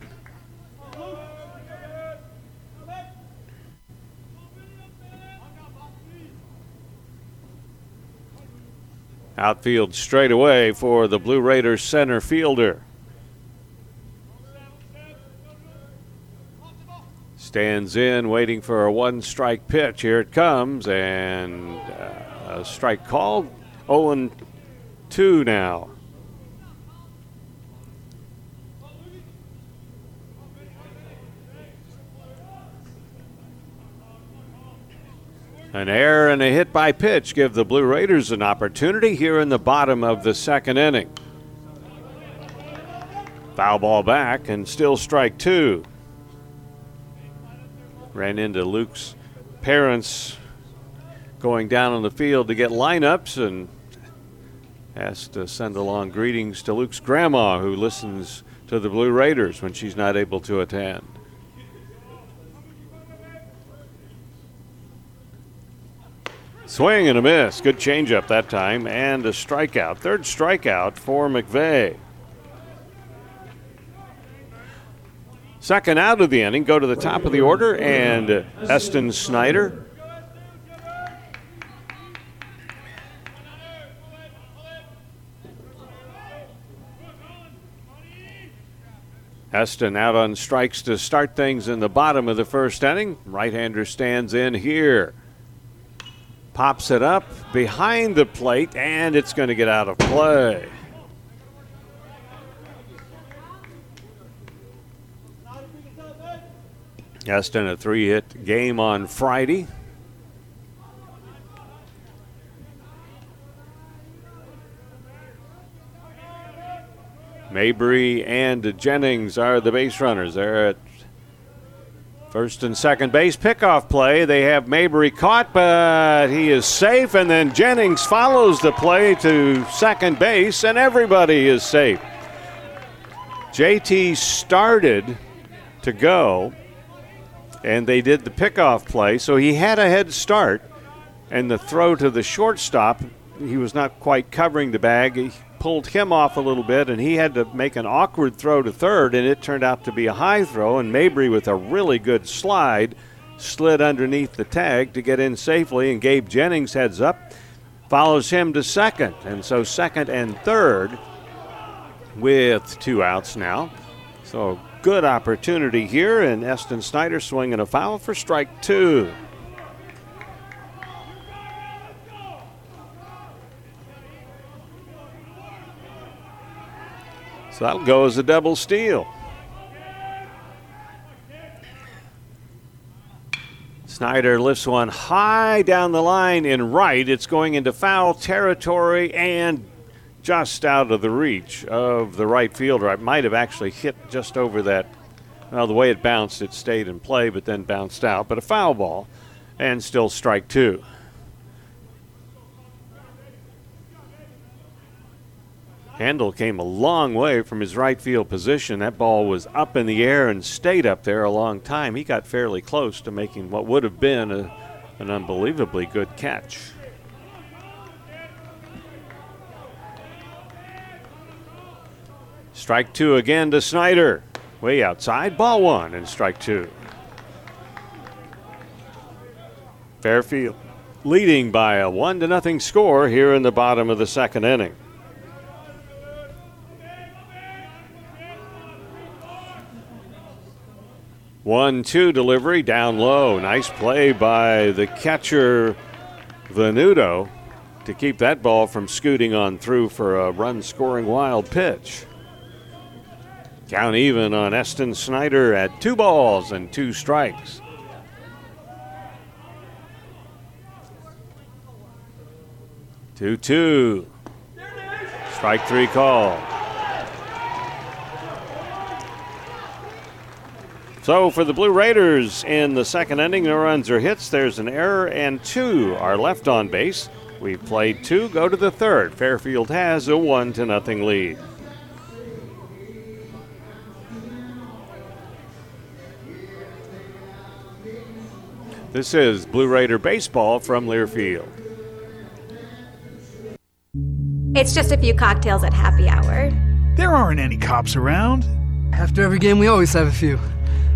Outfield straight away for the Blue Raiders center fielder. Stands in, waiting for a one strike pitch. Here it comes, and uh, a strike called. 0 2 now. An error and a hit by pitch give the Blue Raiders an opportunity here in the bottom of the second inning. Foul ball back and still strike two. Ran into Luke's parents going down on the field to get lineups and has to send along greetings to Luke's grandma who listens to the Blue Raiders when she's not able to attend. Swing and a miss. Good changeup that time, and a strikeout. Third strikeout for McVeigh. Second out of the inning, go to the top of the order, and Eston Snyder. Eston out on strikes to start things in the bottom of the first inning. Right hander stands in here pops it up behind the plate, and it's going to get out of play. Eston a three hit game on Friday. Mabry and Jennings are the base runners. They're at First and second base pickoff play. They have Mabry caught, but he is safe. And then Jennings follows the play to second base, and everybody is safe. JT started to go, and they did the pickoff play, so he had a head start. And the throw to the shortstop, he was not quite covering the bag. He pulled him off a little bit, and he had to make an awkward throw to third, and it turned out to be a high throw. And Mabry, with a really good slide, slid underneath the tag to get in safely, and Gabe Jennings heads up, follows him to second. And so, second and third with two outs now. So, good opportunity here, and Eston Snyder swinging a foul for strike two. So that'll go as a double steal. Snyder lifts one high down the line in right. It's going into foul territory and just out of the reach of the right fielder. It might have actually hit just over that. Well, the way it bounced, it stayed in play, but then bounced out. But a foul ball, and still strike two. Handel came a long way from his right field position. That ball was up in the air and stayed up there a long time. He got fairly close to making what would have been a, an unbelievably good catch. Strike two again to Snyder. Way outside, ball one, and strike two. Fairfield leading by a one to nothing score here in the bottom of the second inning. One two delivery down low. Nice play by the catcher Venuto to keep that ball from scooting on through for a run scoring wild pitch. Count even on Eston Snyder at two balls and two strikes. Two two. Strike three call. So for the Blue Raiders in the second inning, no runs or hits. There's an error, and two are left on base. We've played two, go to the third. Fairfield has a one to nothing lead. This is Blue Raider baseball from Learfield. It's just a few cocktails at happy hour. There aren't any cops around. After every game, we always have a few.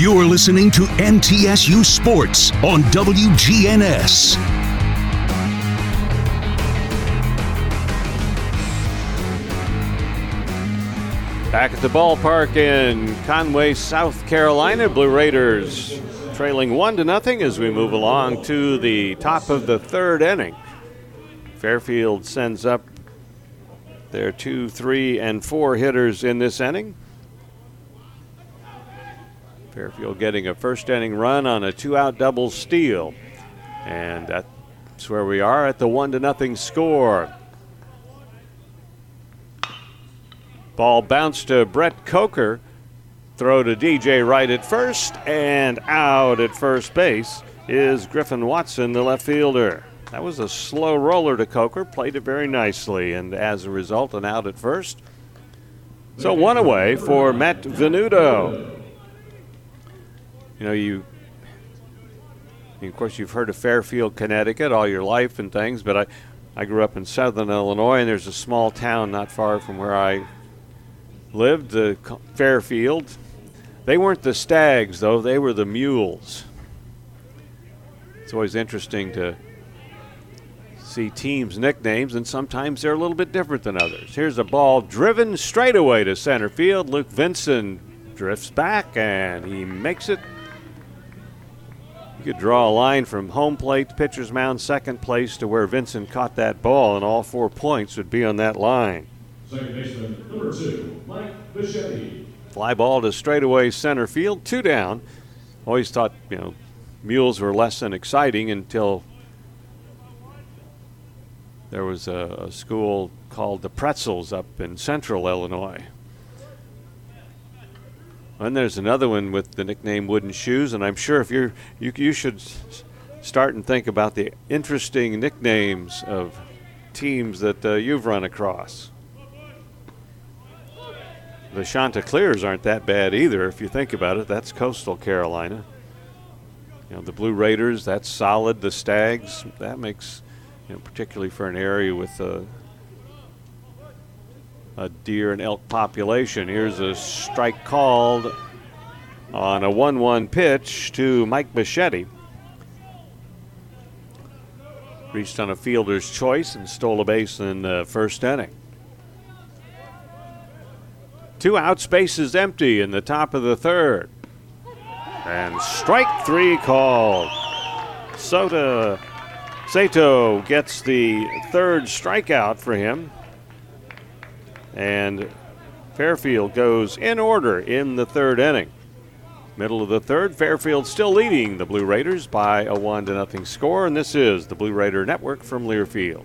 You're listening to MTSU Sports on WGNS. Back at the ballpark in Conway, South Carolina, Blue Raiders trailing one to nothing as we move along to the top of the third inning. Fairfield sends up their two, three, and four hitters in this inning. Fairfield getting a first inning run on a two out double steal. And that's where we are at the one to nothing score. Ball bounced to Brett Coker. Throw to DJ right at first, and out at first base is Griffin Watson, the left fielder. That was a slow roller to Coker, played it very nicely, and as a result, an out at first. So one away for Matt Venuto. You know, you, of course, you've heard of Fairfield, Connecticut all your life and things, but I, I grew up in southern Illinois, and there's a small town not far from where I lived, uh, the Fairfield. They weren't the stags, though, they were the mules. It's always interesting to see teams' nicknames, and sometimes they're a little bit different than others. Here's a ball driven straight away to center field. Luke Vinson drifts back, and he makes it could draw a line from home plate, pitcher's mound, second place to where Vinson caught that ball, and all four points would be on that line. Second baseman, number two, Mike Bichetti. Fly ball to straightaway center field, two down. Always thought, you know, mules were less than exciting until there was a, a school called the Pretzels up in central Illinois. And there's another one with the nickname Wooden Shoes, and I'm sure if you're you you should start and think about the interesting nicknames of teams that uh, you've run across. The Chanticleers aren't that bad either, if you think about it. That's coastal Carolina. You know, the Blue Raiders, that's solid. The Stags, that makes, you know, particularly for an area with a, a deer and elk population. Here's a strike called on a 1 1 pitch to Mike Bichetti. Reached on a fielder's choice and stole a base in the first inning. Two out spaces empty in the top of the third. And strike three called. Kota Sato gets the third strikeout for him. And Fairfield goes in order in the third inning. Middle of the third, Fairfield still leading the Blue Raiders by a one to nothing score, and this is the Blue Raider Network from Learfield.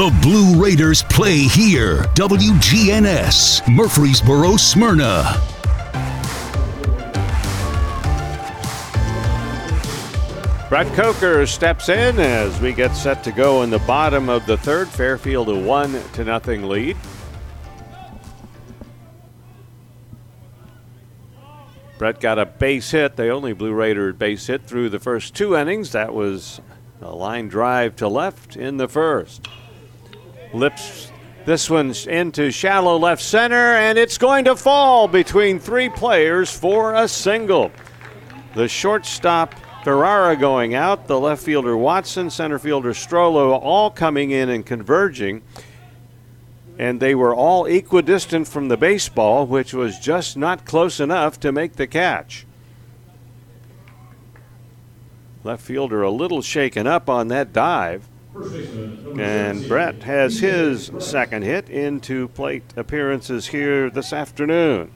The Blue Raiders play here. WGNS, Murfreesboro, Smyrna. Brett Coker steps in as we get set to go in the bottom of the third. Fairfield a one to nothing lead. Brett got a base hit, the only Blue Raider base hit through the first two innings. That was a line drive to left in the first. Lips this one's into shallow left center, and it's going to fall between three players for a single. The shortstop Ferrara going out, the left fielder Watson, center fielder Strollo, all coming in and converging. And they were all equidistant from the baseball, which was just not close enough to make the catch. Left fielder a little shaken up on that dive. And Brett has his second hit into plate appearances here this afternoon.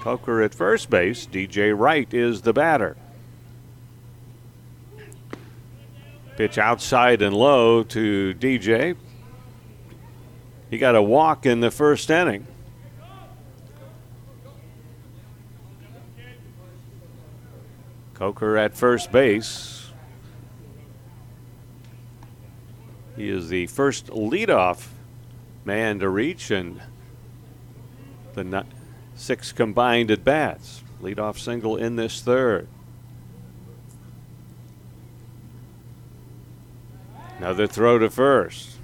Coker at first base. DJ Wright is the batter. Pitch outside and low to DJ. He got a walk in the first inning. Coker at first base. He is the first leadoff man to reach and the six combined at bats. Leadoff single in this third. Another throw to first.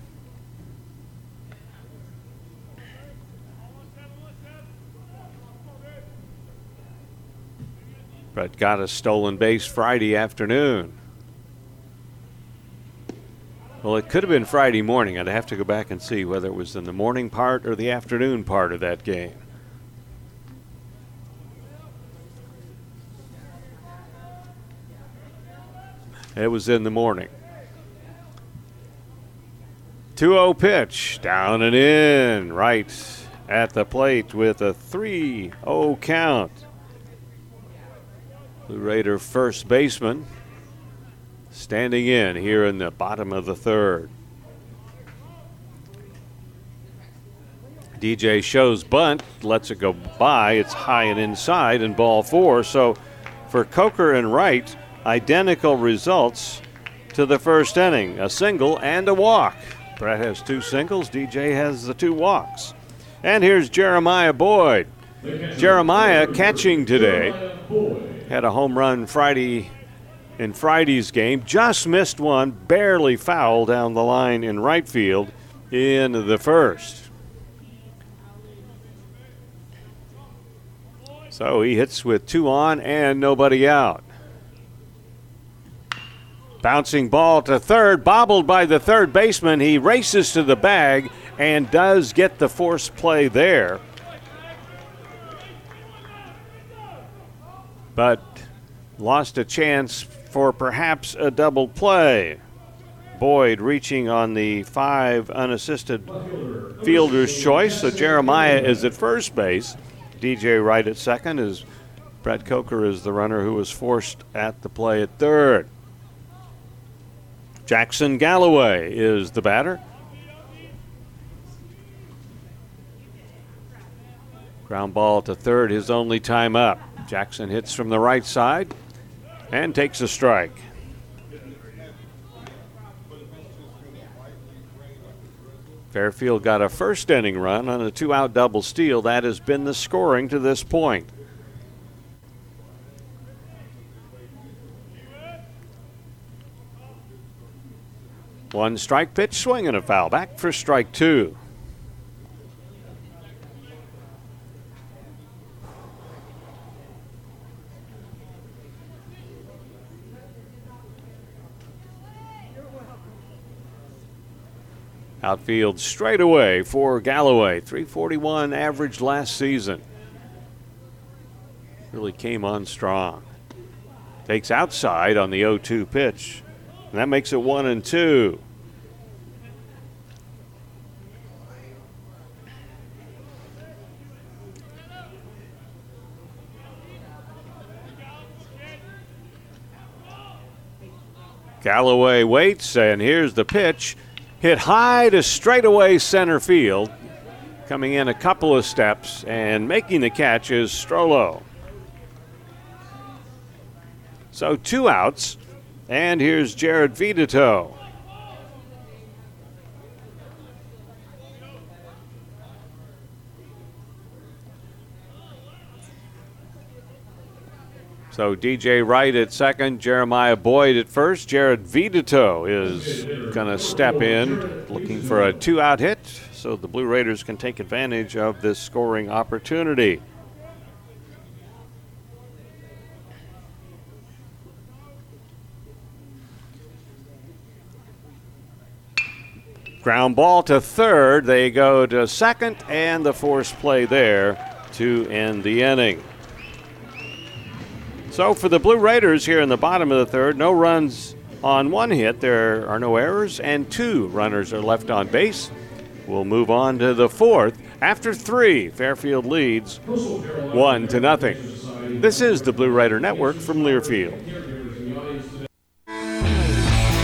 Brett got a stolen base Friday afternoon. Well, it could have been Friday morning. I'd have to go back and see whether it was in the morning part or the afternoon part of that game. It was in the morning. 2 0 pitch, down and in, right at the plate with a 3 0 count. Blue Raider first baseman standing in here in the bottom of the third. DJ shows bunt, lets it go by. It's high and inside, and ball four. So for Coker and Wright, identical results to the first inning a single and a walk. Brett has two singles. DJ has the two walks. And here's Jeremiah Boyd. Jeremiah catching today. Had a home run Friday in Friday's game. Just missed one, barely foul down the line in right field in the first. So he hits with two on and nobody out. Bouncing ball to third, bobbled by the third baseman. He races to the bag and does get the force play there. But lost a chance for perhaps a double play. Boyd reaching on the five unassisted fielder's choice. So Jeremiah is at first base. DJ Wright at second is Brett Coker is the runner who was forced at the play at third. Jackson Galloway is the batter. Ground ball to third, his only time up. Jackson hits from the right side and takes a strike. Fairfield got a first inning run on a two out double steal. That has been the scoring to this point. One strike pitch, swing and a foul. Back for strike two. Outfield straight away for Galloway. 341 average last season. Really came on strong. Takes outside on the 0 2 pitch. And that makes it 1 and 2. Galloway waits, and here's the pitch. Hit high to straightaway center field. Coming in a couple of steps and making the catch is Strollo. So two outs, and here's Jared DeVito. So DJ Wright at second, Jeremiah Boyd at first. Jared DeVito is going to step in, looking for a two out hit, so the Blue Raiders can take advantage of this scoring opportunity. Ground ball to third. They go to second, and the force play there to end the inning. So for the Blue Raiders here in the bottom of the third, no runs on one hit. There are no errors, and two runners are left on base. We'll move on to the fourth. After three, Fairfield leads one to nothing. This is the Blue Raider Network from Learfield.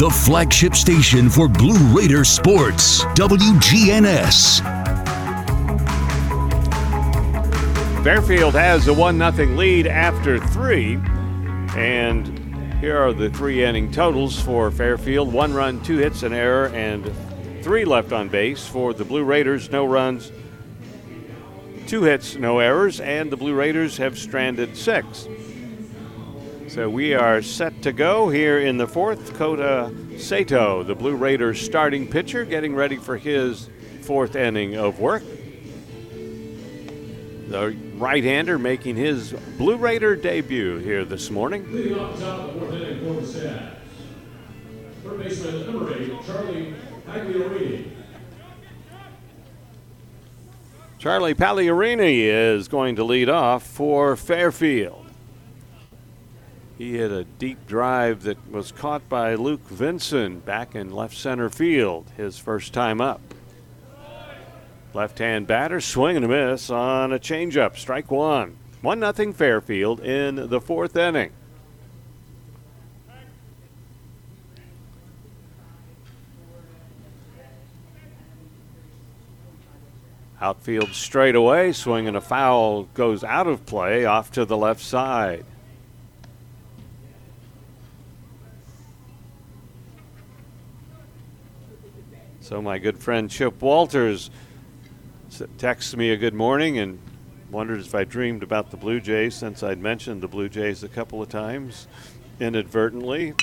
The flagship station for Blue Raider sports, WGNS. Fairfield has a 1 0 lead after three. And here are the three inning totals for Fairfield one run, two hits, an error, and three left on base. For the Blue Raiders, no runs, two hits, no errors, and the Blue Raiders have stranded six. So we are set to go here in the fourth. Kota Sato, the Blue Raiders starting pitcher, getting ready for his fourth inning of work. The right hander making his Blue Raider debut here this morning. Leading off the top of the fourth inning for the Stags. Third baseman, number eight, Charlie Pagliarini. Charlie Pagliarini is going to lead off for Fairfield. He hit a deep drive that was caught by Luke Vinson back in left center field his first time up. Left hand batter swing and a miss on a changeup. Strike one. 1 nothing Fairfield in the fourth inning. Outfield straight away, swing and a foul goes out of play off to the left side. So my good friend Chip Walters texts me a good morning and wondered if I dreamed about the Blue Jays since I'd mentioned the Blue Jays a couple of times inadvertently.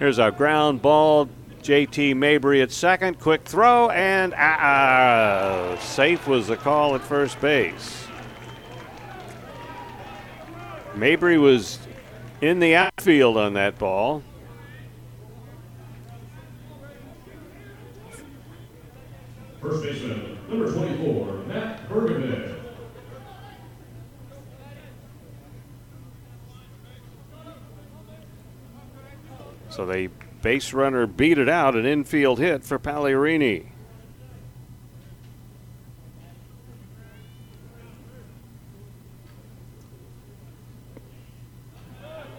Here's our ground ball. JT Mabry at second. Quick throw and uh, safe was the call at first base. Mabry was in the outfield on that ball. First baseman, number 24, Matt Bergevin. So they base runner beat it out, an infield hit for Pagliarini.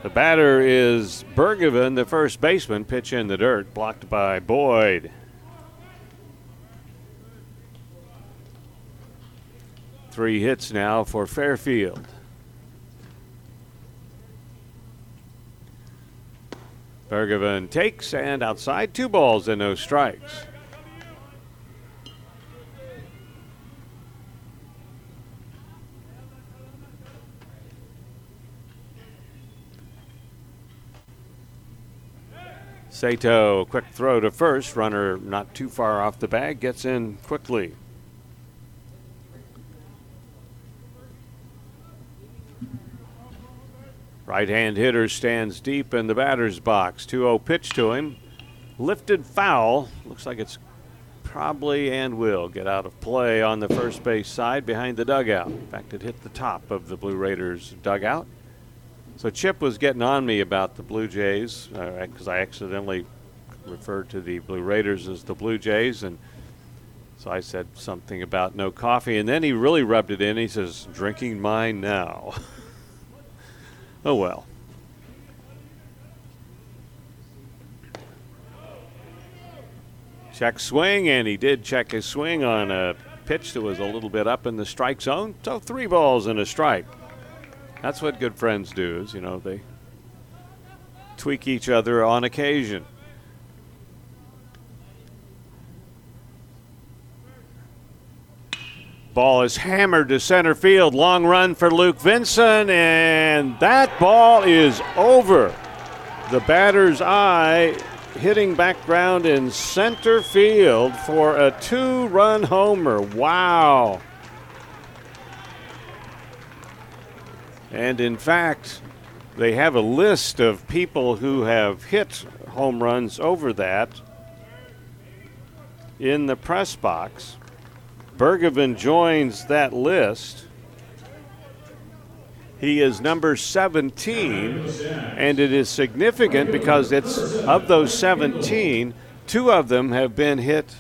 The batter is Bergevin, the first baseman. Pitch in the dirt, blocked by Boyd. Three hits now for Fairfield. Bergevin takes and outside two balls and no strikes. Sato, quick throw to first. Runner not too far off the bag, gets in quickly. Right hand hitter stands deep in the batter's box. 2 0 pitch to him. Lifted foul. Looks like it's probably and will get out of play on the first base side behind the dugout. In fact, it hit the top of the Blue Raiders dugout. So Chip was getting on me about the Blue Jays because uh, I accidentally referred to the Blue Raiders as the Blue Jays, and so I said something about no coffee, and then he really rubbed it in. He says, "Drinking mine now." [laughs] oh well. Check swing, and he did check his swing on a pitch that was a little bit up in the strike zone. So three balls and a strike. That's what good friends do, is, you know, they tweak each other on occasion. Ball is hammered to center field. Long run for Luke Vinson, and that ball is over. The batter's eye hitting background in center field for a two run homer. Wow. And in fact, they have a list of people who have hit home runs over that in the press box. Bergevin joins that list. He is number 17, and it is significant because it's of those 17, two of them have been hit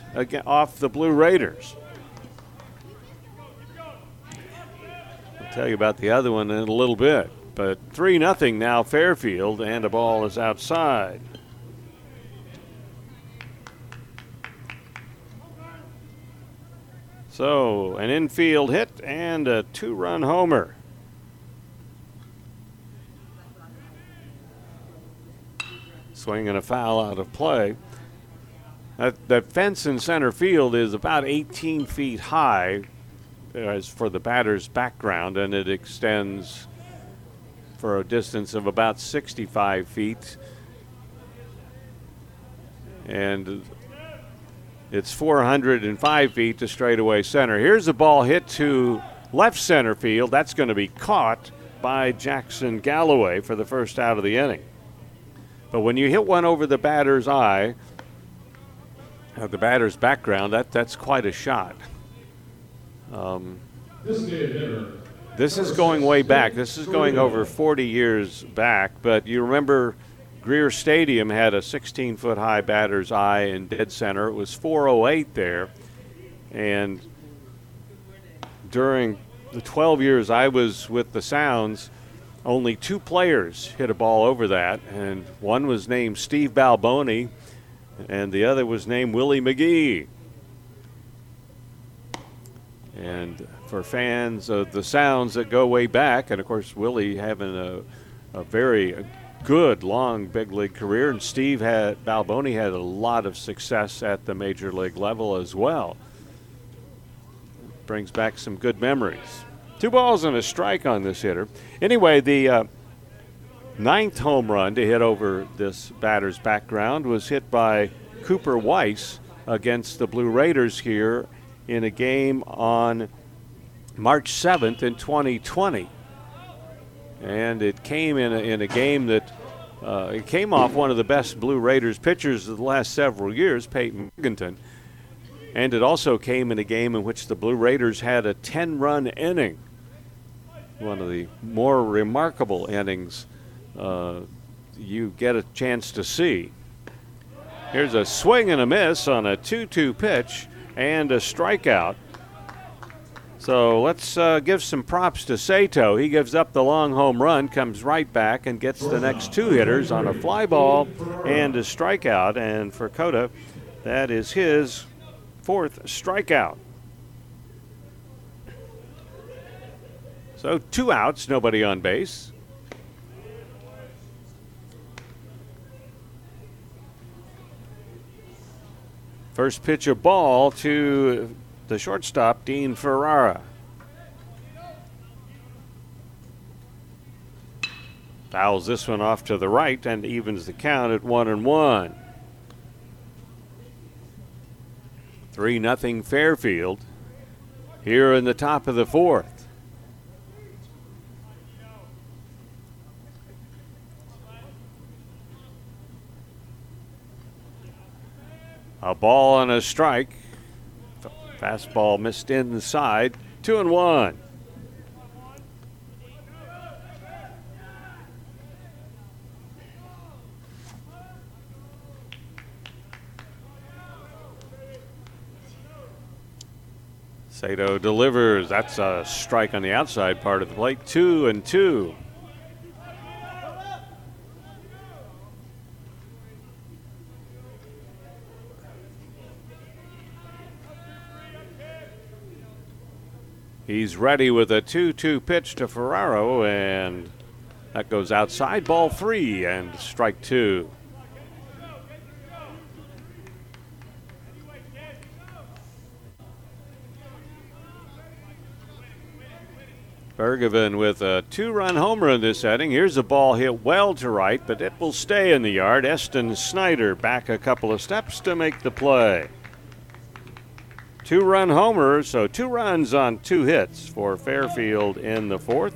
off the Blue Raiders. I'll tell you about the other one in a little bit. But 3 0 now, Fairfield, and a ball is outside. So, an infield hit and a two run homer. Swing and a foul out of play. That, that fence in center field is about 18 feet high, uh, as for the batter's background, and it extends for a distance of about 65 feet. And it's 405 feet to straightaway center. Here's the ball hit to left center field. That's going to be caught by Jackson Galloway for the first out of the inning. But when you hit one over the batter's eye, uh, the batter's background, that, that's quite a shot. Um, this is going way back. This is going over 40 years back. But you remember Greer Stadium had a 16 foot high batter's eye in dead center. It was 408 there. And during the 12 years I was with the Sounds, only two players hit a ball over that. And one was named Steve Balboni, and the other was named Willie McGee. And for fans of the sounds that go way back, and of course, Willie having a, a very good, long big league career, and Steve had Balboni had a lot of success at the major league level as well. Brings back some good memories. Two balls and a strike on this hitter. Anyway, the uh, ninth home run to hit over this batter's background was hit by Cooper Weiss against the Blue Raiders here in a game on March 7th in 2020. And it came in a, in a game that uh, it came off one of the best Blue Raiders pitchers of the last several years, Peyton Morganton. And it also came in a game in which the Blue Raiders had a 10 run inning. One of the more remarkable innings uh, you get a chance to see. Here's a swing and a miss on a 2 2 pitch and a strikeout. So let's uh, give some props to Sato. He gives up the long home run, comes right back, and gets the next two hitters on a fly ball and a strikeout. And for Kota, that is his fourth strikeout. So two outs, nobody on base. First pitch a ball to the shortstop, Dean Ferrara. Fouls this one off to the right and evens the count at one and one. 3 nothing Fairfield here in the top of the fourth. A ball and a strike. Fastball missed inside. Two and one. Sato delivers. That's a strike on the outside part of the plate. Two and two. He's ready with a 2 2 pitch to Ferraro, and that goes outside. Ball three and strike two. Bergevin with a two run homer in this inning. Here's a ball hit well to right, but it will stay in the yard. Eston Snyder back a couple of steps to make the play. Two run homer, so two runs on two hits for Fairfield in the fourth.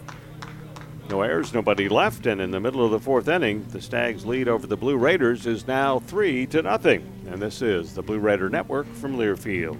No errors, nobody left, and in the middle of the fourth inning, the Stags' lead over the Blue Raiders is now three to nothing. And this is the Blue Raider Network from Learfield.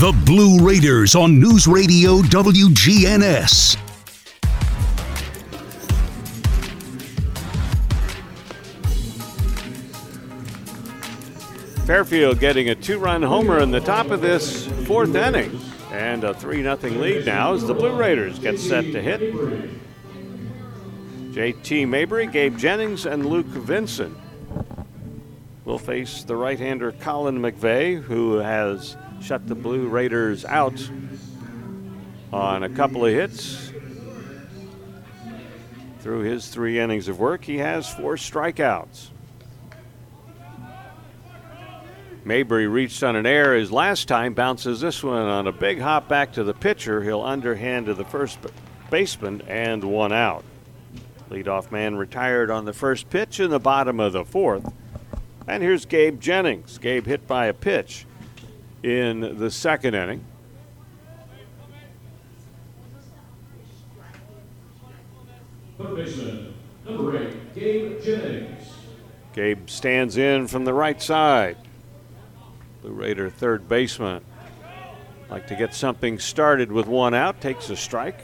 The Blue Raiders on News Radio WGNS. Fairfield getting a two run homer in the top of this fourth inning. And a 3 0 lead now as the Blue Raiders get set to hit. JT Mabry, Gabe Jennings, and Luke Vinson will face the right hander Colin McVeigh, who has shut the Blue Raiders out on a couple of hits. Through his three innings of work, he has four strikeouts. Mabry reached on an error his last time, bounces this one on a big hop back to the pitcher. He'll underhand to the first baseman and one out. Leadoff man retired on the first pitch in the bottom of the fourth. And here's Gabe Jennings. Gabe hit by a pitch in the second inning. Third baseman, number eight, Gabe Jennings. Gabe stands in from the right side. Blue Raider third baseman. Like to get something started with one out, takes a strike.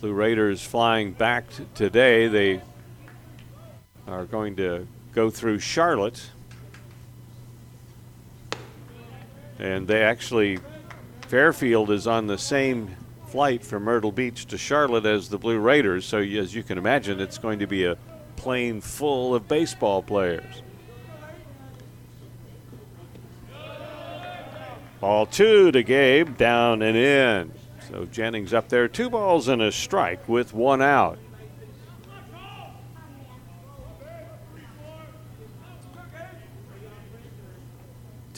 Blue Raiders flying back t- today. They are going to go through Charlotte. And they actually Fairfield is on the same flight from Myrtle Beach to Charlotte as the Blue Raiders, so as you can imagine, it's going to be a plane full of baseball players. Ball two to Gabe, down and in. So Jennings up there, two balls and a strike with one out.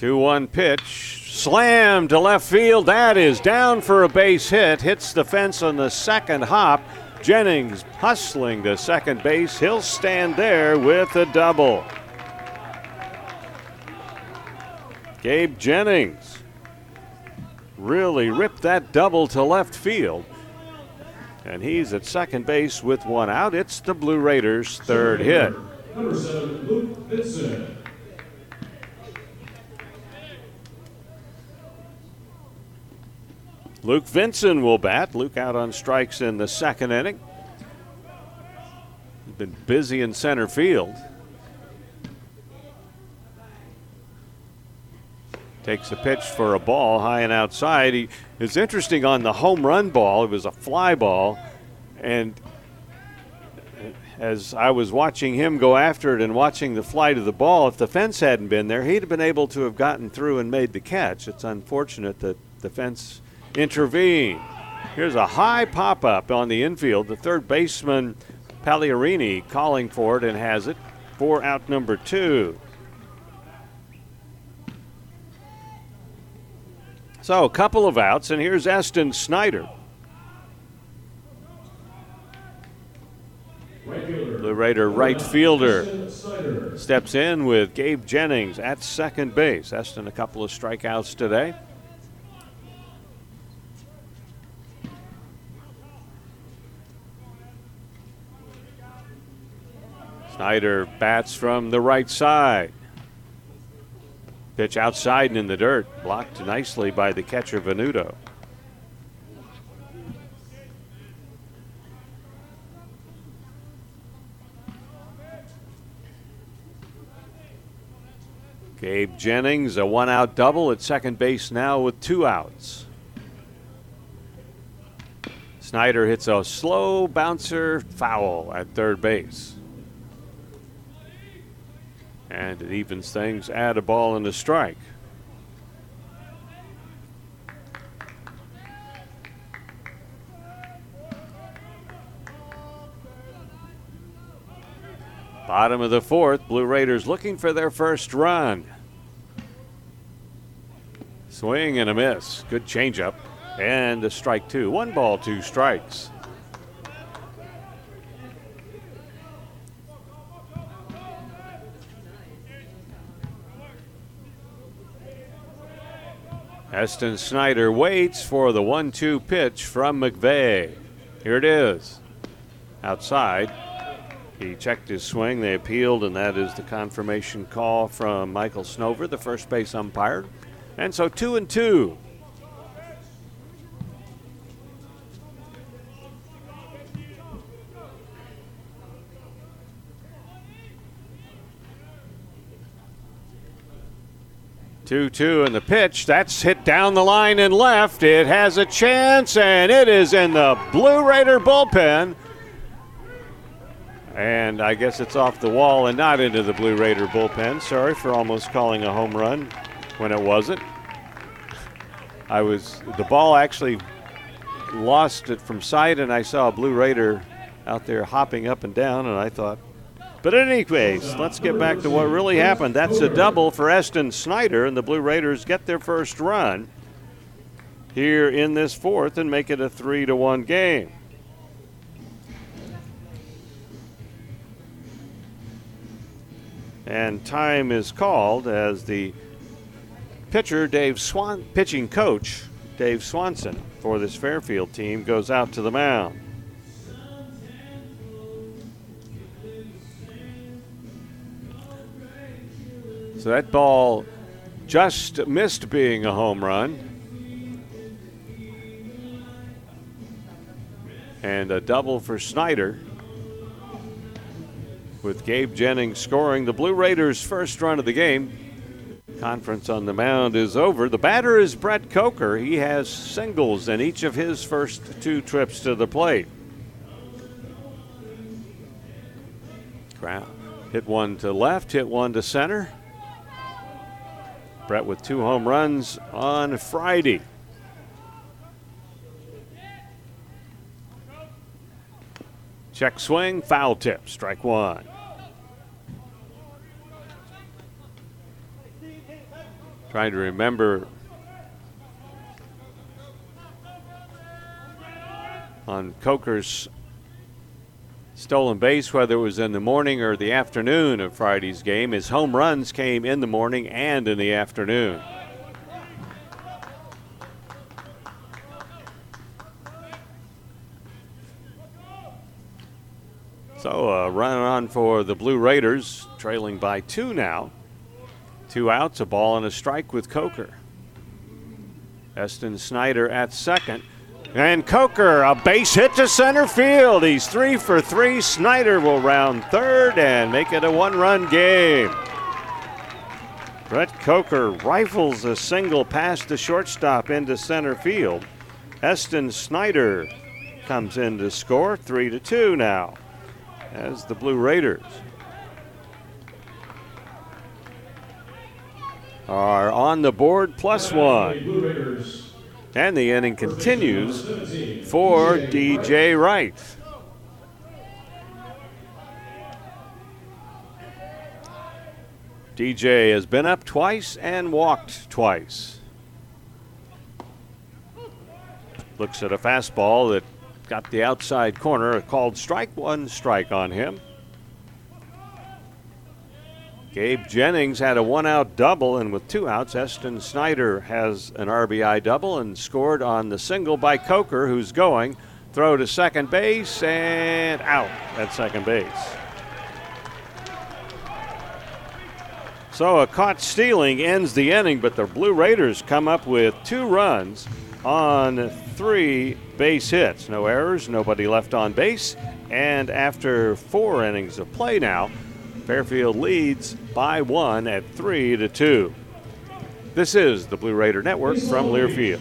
Two one pitch, slam to left field. That is down for a base hit. Hits the fence on the second hop. Jennings hustling to second base. He'll stand there with a double. Gabe Jennings really ripped that double to left field. And he's at second base with one out. It's the Blue Raiders' third hit. Number seven, Luke Vinson. Luke Vinson will bat. Luke out on strikes in the second inning. Been busy in center field. Takes a pitch for a ball high and outside. He, it's interesting on the home run ball, it was a fly ball. And as I was watching him go after it and watching the flight of the ball, if the fence hadn't been there, he'd have been able to have gotten through and made the catch. It's unfortunate that the fence intervened. Here's a high pop up on the infield. The third baseman, Pagliarini, calling for it and has it for out number two. So, a couple of outs, and here's Eston Snyder. The Raider right fielder steps in with Gabe Jennings at second base. Eston, a couple of strikeouts today. Snyder bats from the right side. Pitch outside and in the dirt, blocked nicely by the catcher Venuto. Gabe Jennings, a one out double at second base now with two outs. Snyder hits a slow bouncer foul at third base. And it evens things, add a ball and a strike. Bottom of the fourth, Blue Raiders looking for their first run. Swing and a miss. Good changeup. And a strike two. One ball, two strikes. Eston Snyder waits for the 1 2 pitch from McVeigh. Here it is. Outside. He checked his swing. They appealed, and that is the confirmation call from Michael Snover, the first base umpire. And so two and two. Two two in the pitch. That's hit down the line and left. It has a chance, and it is in the Blue Raider bullpen. And I guess it's off the wall and not into the Blue Raider bullpen. Sorry for almost calling a home run when it wasn't. I was the ball actually lost it from sight, and I saw a Blue Raider out there hopping up and down, and I thought. But in any case, let's get back to what really happened. That's a double for Eston Snyder, and the Blue Raiders get their first run here in this fourth and make it a three to one game. And time is called as the pitcher, Dave Swan, pitching coach, Dave Swanson, for this Fairfield team, goes out to the mound. So that ball just missed being a home run. And a double for Snyder with Gabe Jennings scoring the Blue Raiders' first run of the game. Conference on the mound is over. The batter is Brett Coker. He has singles in each of his first two trips to the plate. Crowd Hit one to left, hit one to center. Brett with two home runs on Friday. Check swing, foul tip, strike one. Trying to remember on Coker's stolen base, whether it was in the morning or the afternoon of Friday's game. His home runs came in the morning and in the afternoon. So, uh, running on for the Blue Raiders, trailing by two now. Two outs, a ball and a strike with Coker. Eston Snyder at second. And Coker, a base hit to center field. He's three for three. Snyder will round third and make it a one run game. Brett Coker rifles a single past the shortstop into center field. Eston Snyder comes in to score three to two now as the Blue Raiders are on the board plus one. And the inning continues for DJ Wright. DJ has been up twice and walked twice. Looks at a fastball that got the outside corner, called strike one strike on him. Gabe Jennings had a one out double, and with two outs, Eston Snyder has an RBI double and scored on the single by Coker, who's going. Throw to second base and out at second base. So a caught stealing ends the inning, but the Blue Raiders come up with two runs on three base hits. No errors, nobody left on base. And after four innings of play now, Fairfield leads by one at three to two. This is the Blue Raider Network from Learfield.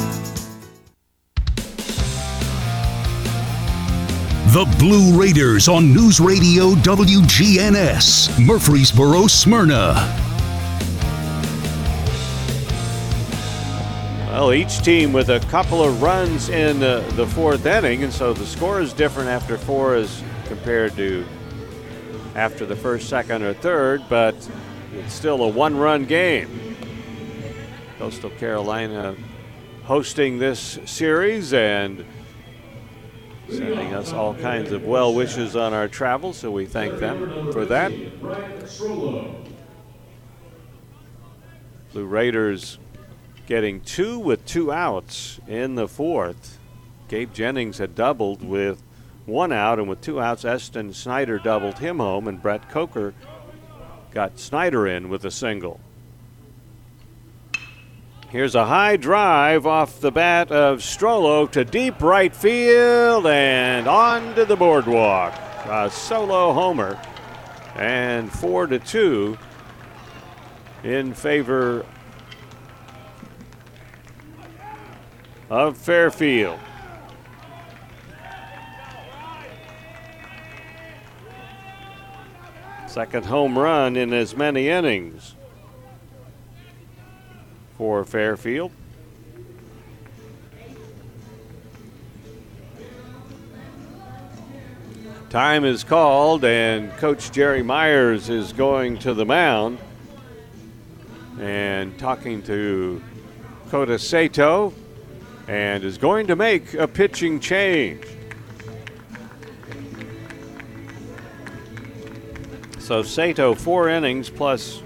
The Blue Raiders on News Radio WGNS, Murfreesboro, Smyrna. Well, each team with a couple of runs in uh, the fourth inning, and so the score is different after four as compared to after the first, second, or third, but it's still a one run game. Coastal Carolina hosting this series and sending us all kinds of well wishes on our travel, so we thank them for that. Blue Raiders getting two with two outs in the fourth. Gabe Jennings had doubled with one out, and with two outs, Eston Snyder doubled him home, and Brett Coker got Snyder in with a single. Here's a high drive off the bat of Strollo to deep right field and onto the boardwalk. A solo homer and four to two in favor of Fairfield. Second home run in as many innings for Fairfield. Time is called, and Coach Jerry Myers is going to the mound and talking to Kota Sato and is going to make a pitching change. So Sato, four innings plus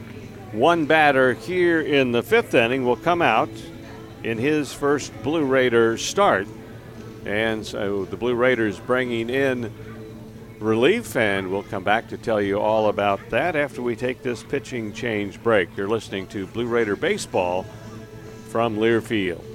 one batter here in the fifth inning, will come out in his first Blue Raider start. And so the Blue Raiders bringing in relief, and we'll come back to tell you all about that after we take this pitching change break. You're listening to Blue Raider Baseball from Learfield.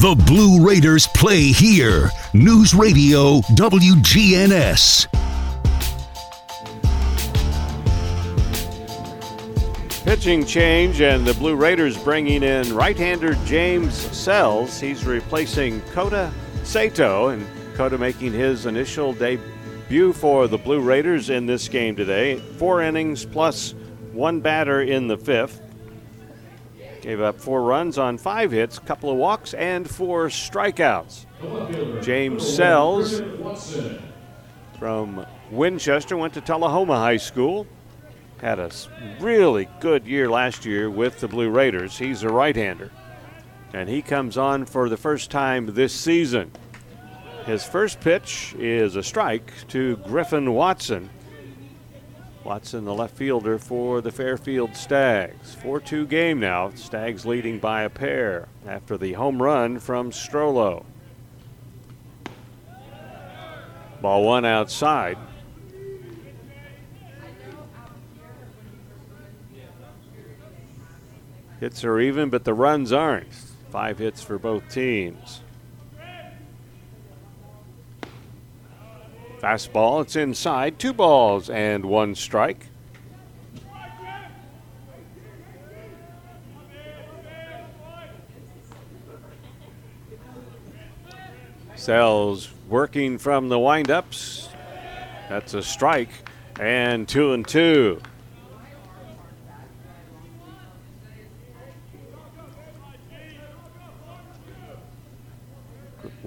The Blue Raiders play here. News Radio WGNS. Pitching change, and the Blue Raiders bringing in right hander James Sells. He's replacing Kota Sato, and Kota making his initial debut for the Blue Raiders in this game today. Four innings plus one batter in the fifth. Gave up four runs on five hits, couple of walks, and four strikeouts. James Sells from Winchester went to Tullahoma High School. Had a really good year last year with the Blue Raiders. He's a right hander. And he comes on for the first time this season. His first pitch is a strike to Griffin Watson. Watson, the left fielder for the Fairfield Stags. 4 2 game now. Stags leading by a pair after the home run from Strollo. Ball one outside. Hits are even, but the runs aren't. Five hits for both teams. Fastball, it's inside. Two balls and one strike. Sells working from the windups. That's a strike. And two and two.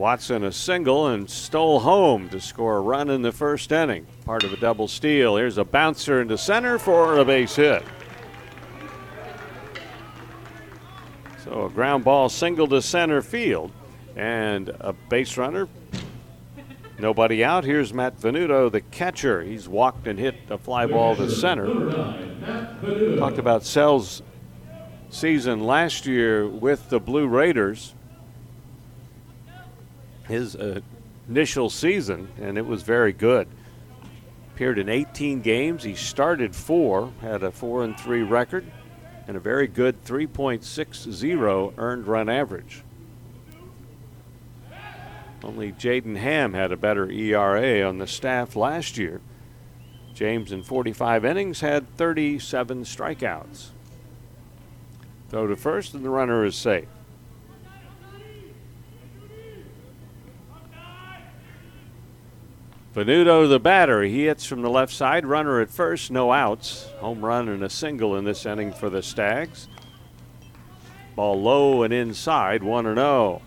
Watson a single and stole home to score a run in the first inning. Part of a double steal. Here's a bouncer into center for a base hit. So a ground ball single to center field and a base runner. Nobody out. Here's Matt Venuto, the catcher. He's walked and hit a fly ball to center. Talked about Sells' season last year with the Blue Raiders his uh, initial season, and it was very good. Appeared in 18 games. He started four, had a four and three record, and a very good 3.60 earned run average. Only Jaden Hamm had a better ERA on the staff last year. James, in 45 innings, had 37 strikeouts. Throw to first, and the runner is safe. Venuto, the batter, he hits from the left side. Runner at first, no outs. Home run and a single in this inning for the Stags. Ball low and inside, 1 and 0.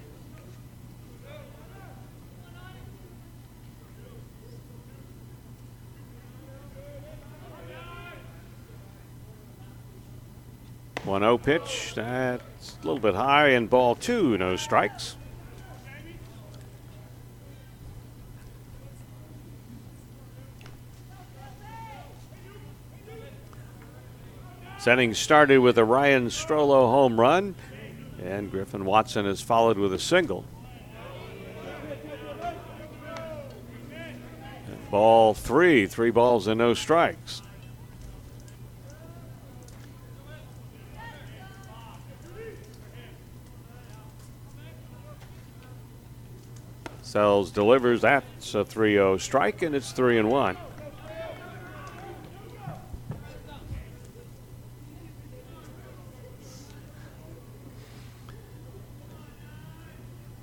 One zero pitch. That's a little bit high And ball two. No strikes. Setting started with a Ryan Strollo home run, and Griffin Watson has followed with a single. Ball three, three balls and no strikes. Sells delivers. That's a 3 0 strike, and it's 3 and 1.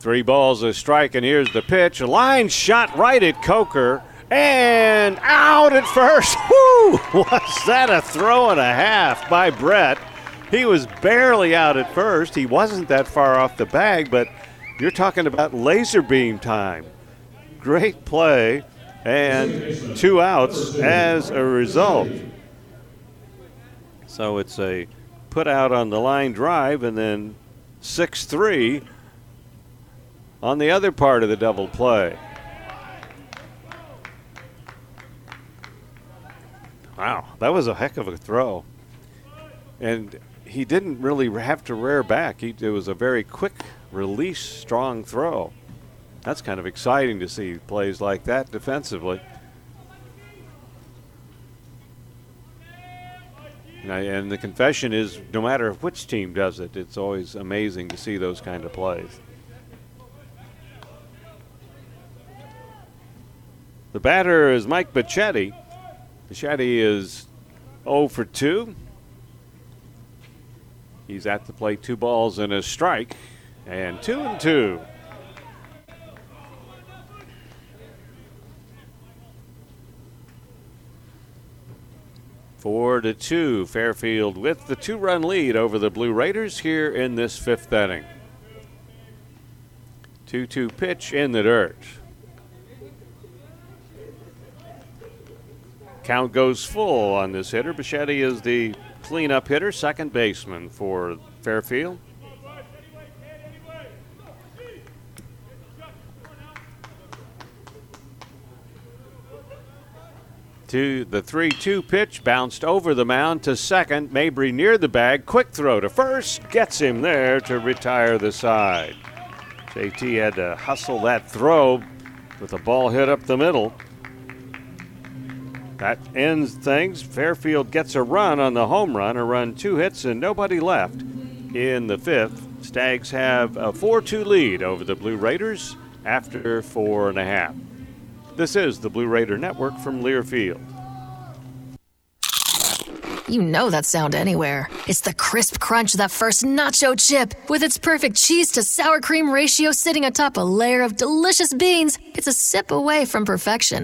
Three balls a strike, and here's the pitch. A line shot right at Coker and out at first. [laughs] Whoo! Was that a throw and a half by Brett? He was barely out at first. He wasn't that far off the bag, but you're talking about laser beam time. Great play and two outs as a result. So it's a put out on the line drive and then 6 3 on the other part of the double play. Wow, that was a heck of a throw. And he didn't really have to rear back. He, it was a very quick release, strong throw. That's kind of exciting to see plays like that defensively. And the confession is no matter which team does it, it's always amazing to see those kind of plays. The batter is Mike Bacchetti. Bacchetti is 0 for 2. He's at the plate, two balls and a strike, and two and two. Four to two, Fairfield with the two run lead over the Blue Raiders here in this fifth inning. 2 2 pitch in the dirt. Count goes full on this hitter. Bacchetti is the cleanup hitter, second baseman for Fairfield. To the 3 2 pitch, bounced over the mound to second. Mabry near the bag. Quick throw to first. Gets him there to retire the side. JT had to hustle that throw with the ball hit up the middle. That ends things. Fairfield gets a run on the home run, a run, two hits, and nobody left in the fifth. Stags have a 4 2 lead over the Blue Raiders after four and a half. This is the Blue Raider Network from Learfield. You know that sound anywhere. It's the crisp crunch of that first nacho chip. With its perfect cheese to sour cream ratio sitting atop a layer of delicious beans, it's a sip away from perfection.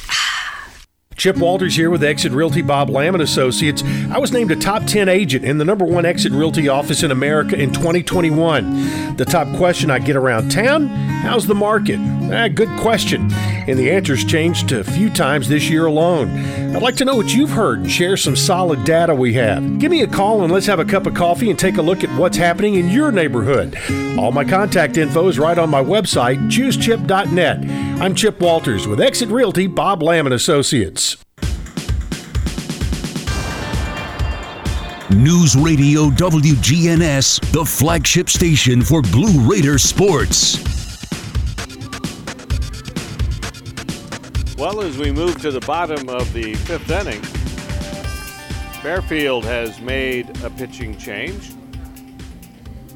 Chip Walters here with Exit Realty Bob Lamb and Associates. I was named a top 10 agent in the number one Exit Realty office in America in 2021. The top question I get around town how's the market? Ah, good question. And the answer's changed a few times this year alone. I'd like to know what you've heard and share some solid data we have. Give me a call and let's have a cup of coffee and take a look at what's happening in your neighborhood. All my contact info is right on my website, choosechip.net. I'm Chip Walters with Exit Realty Bob Lamb and Associates. News Radio WGNS, the flagship station for Blue Raider sports. Well, as we move to the bottom of the fifth inning, Fairfield has made a pitching change.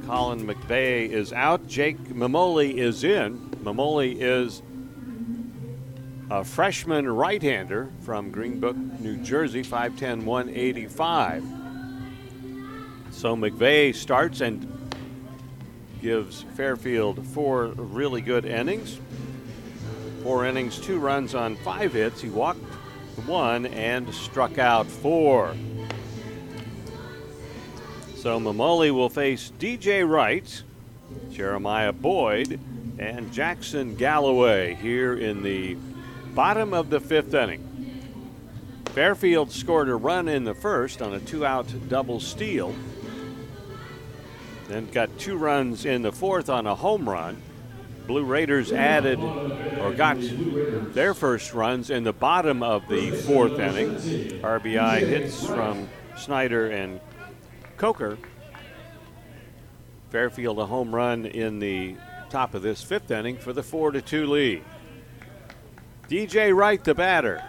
Colin McVeigh is out. Jake Memoli is in. Memoli is a freshman right hander from Greenbrook, New Jersey, 5'10, 185. So McVeigh starts and gives Fairfield four really good innings. Four innings, two runs on five hits. He walked one and struck out four. So Memoli will face DJ Wright, Jeremiah Boyd, and Jackson Galloway here in the bottom of the fifth inning. Fairfield scored a run in the first on a two out double steal. Then got two runs in the fourth on a home run. Blue Raiders added or got their first runs in the bottom of the fourth inning. RBI hits from Snyder and Coker. Fairfield a home run in the top of this fifth inning for the 4 to 2 lead. DJ Wright, the batter.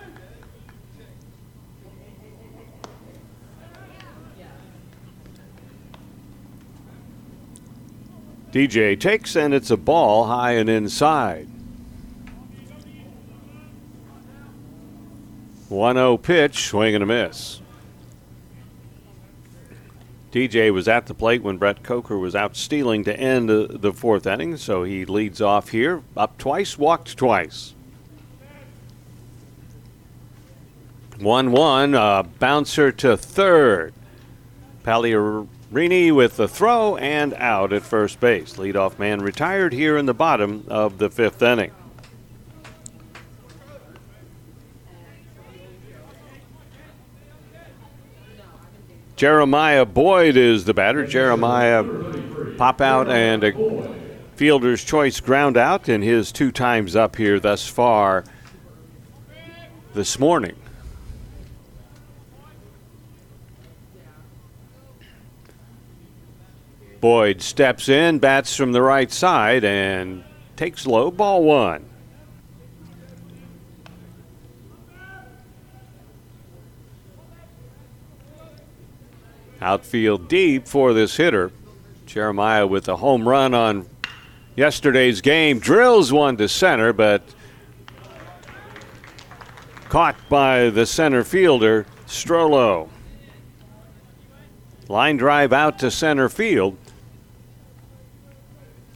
DJ takes and it's a ball high and inside. 1 0 pitch, swing and a miss. DJ was at the plate when Brett Coker was out stealing to end the fourth inning, so he leads off here. Up twice, walked twice. 1 1, uh, bouncer to third. Pagliarini with the throw and out at first base. Leadoff man retired here in the bottom of the fifth inning. Jeremiah Boyd is the batter. Jeremiah pop out and a fielder's choice ground out in his two times up here thus far this morning. Boyd steps in, bats from the right side, and takes low. Ball one. Outfield deep for this hitter. Jeremiah with a home run on yesterday's game. Drills one to center, but caught by the center fielder, Strollo. Line drive out to center field.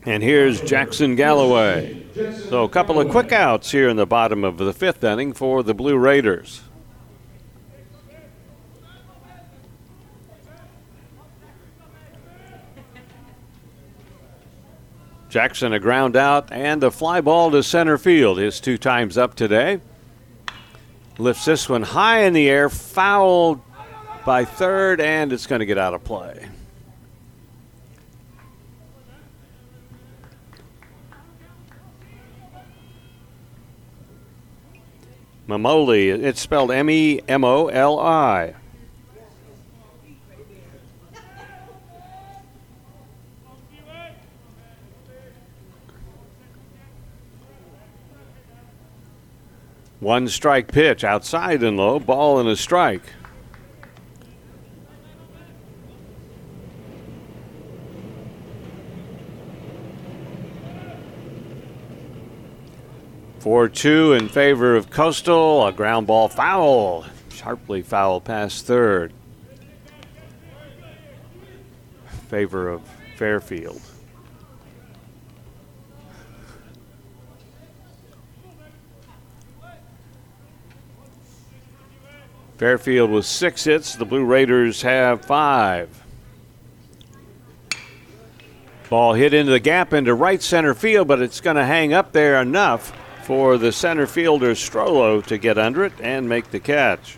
And here's Jackson Galloway. So a couple of quick outs here in the bottom of the fifth inning for the Blue Raiders. Jackson a ground out and a fly ball to center field. His two times up today. Lifts this one high in the air, fouled by third, and it's going to get out of play. Memoli, it's spelled M E M O L I. One strike pitch outside and low, ball and a strike. Four two in favor of Coastal. A ground ball foul, sharply foul past third. Favor of Fairfield. Fairfield with six hits. The Blue Raiders have five. Ball hit into the gap into right center field, but it's going to hang up there enough for the center fielder Strollo to get under it and make the catch.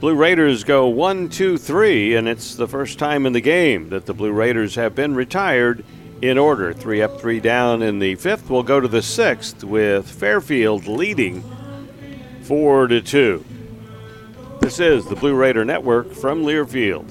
Blue Raiders go one, two, three, and it's the first time in the game that the Blue Raiders have been retired in order. Three up, three down in the fifth. We'll go to the sixth with Fairfield leading four to two. This is the Blue Raider Network from Learfield.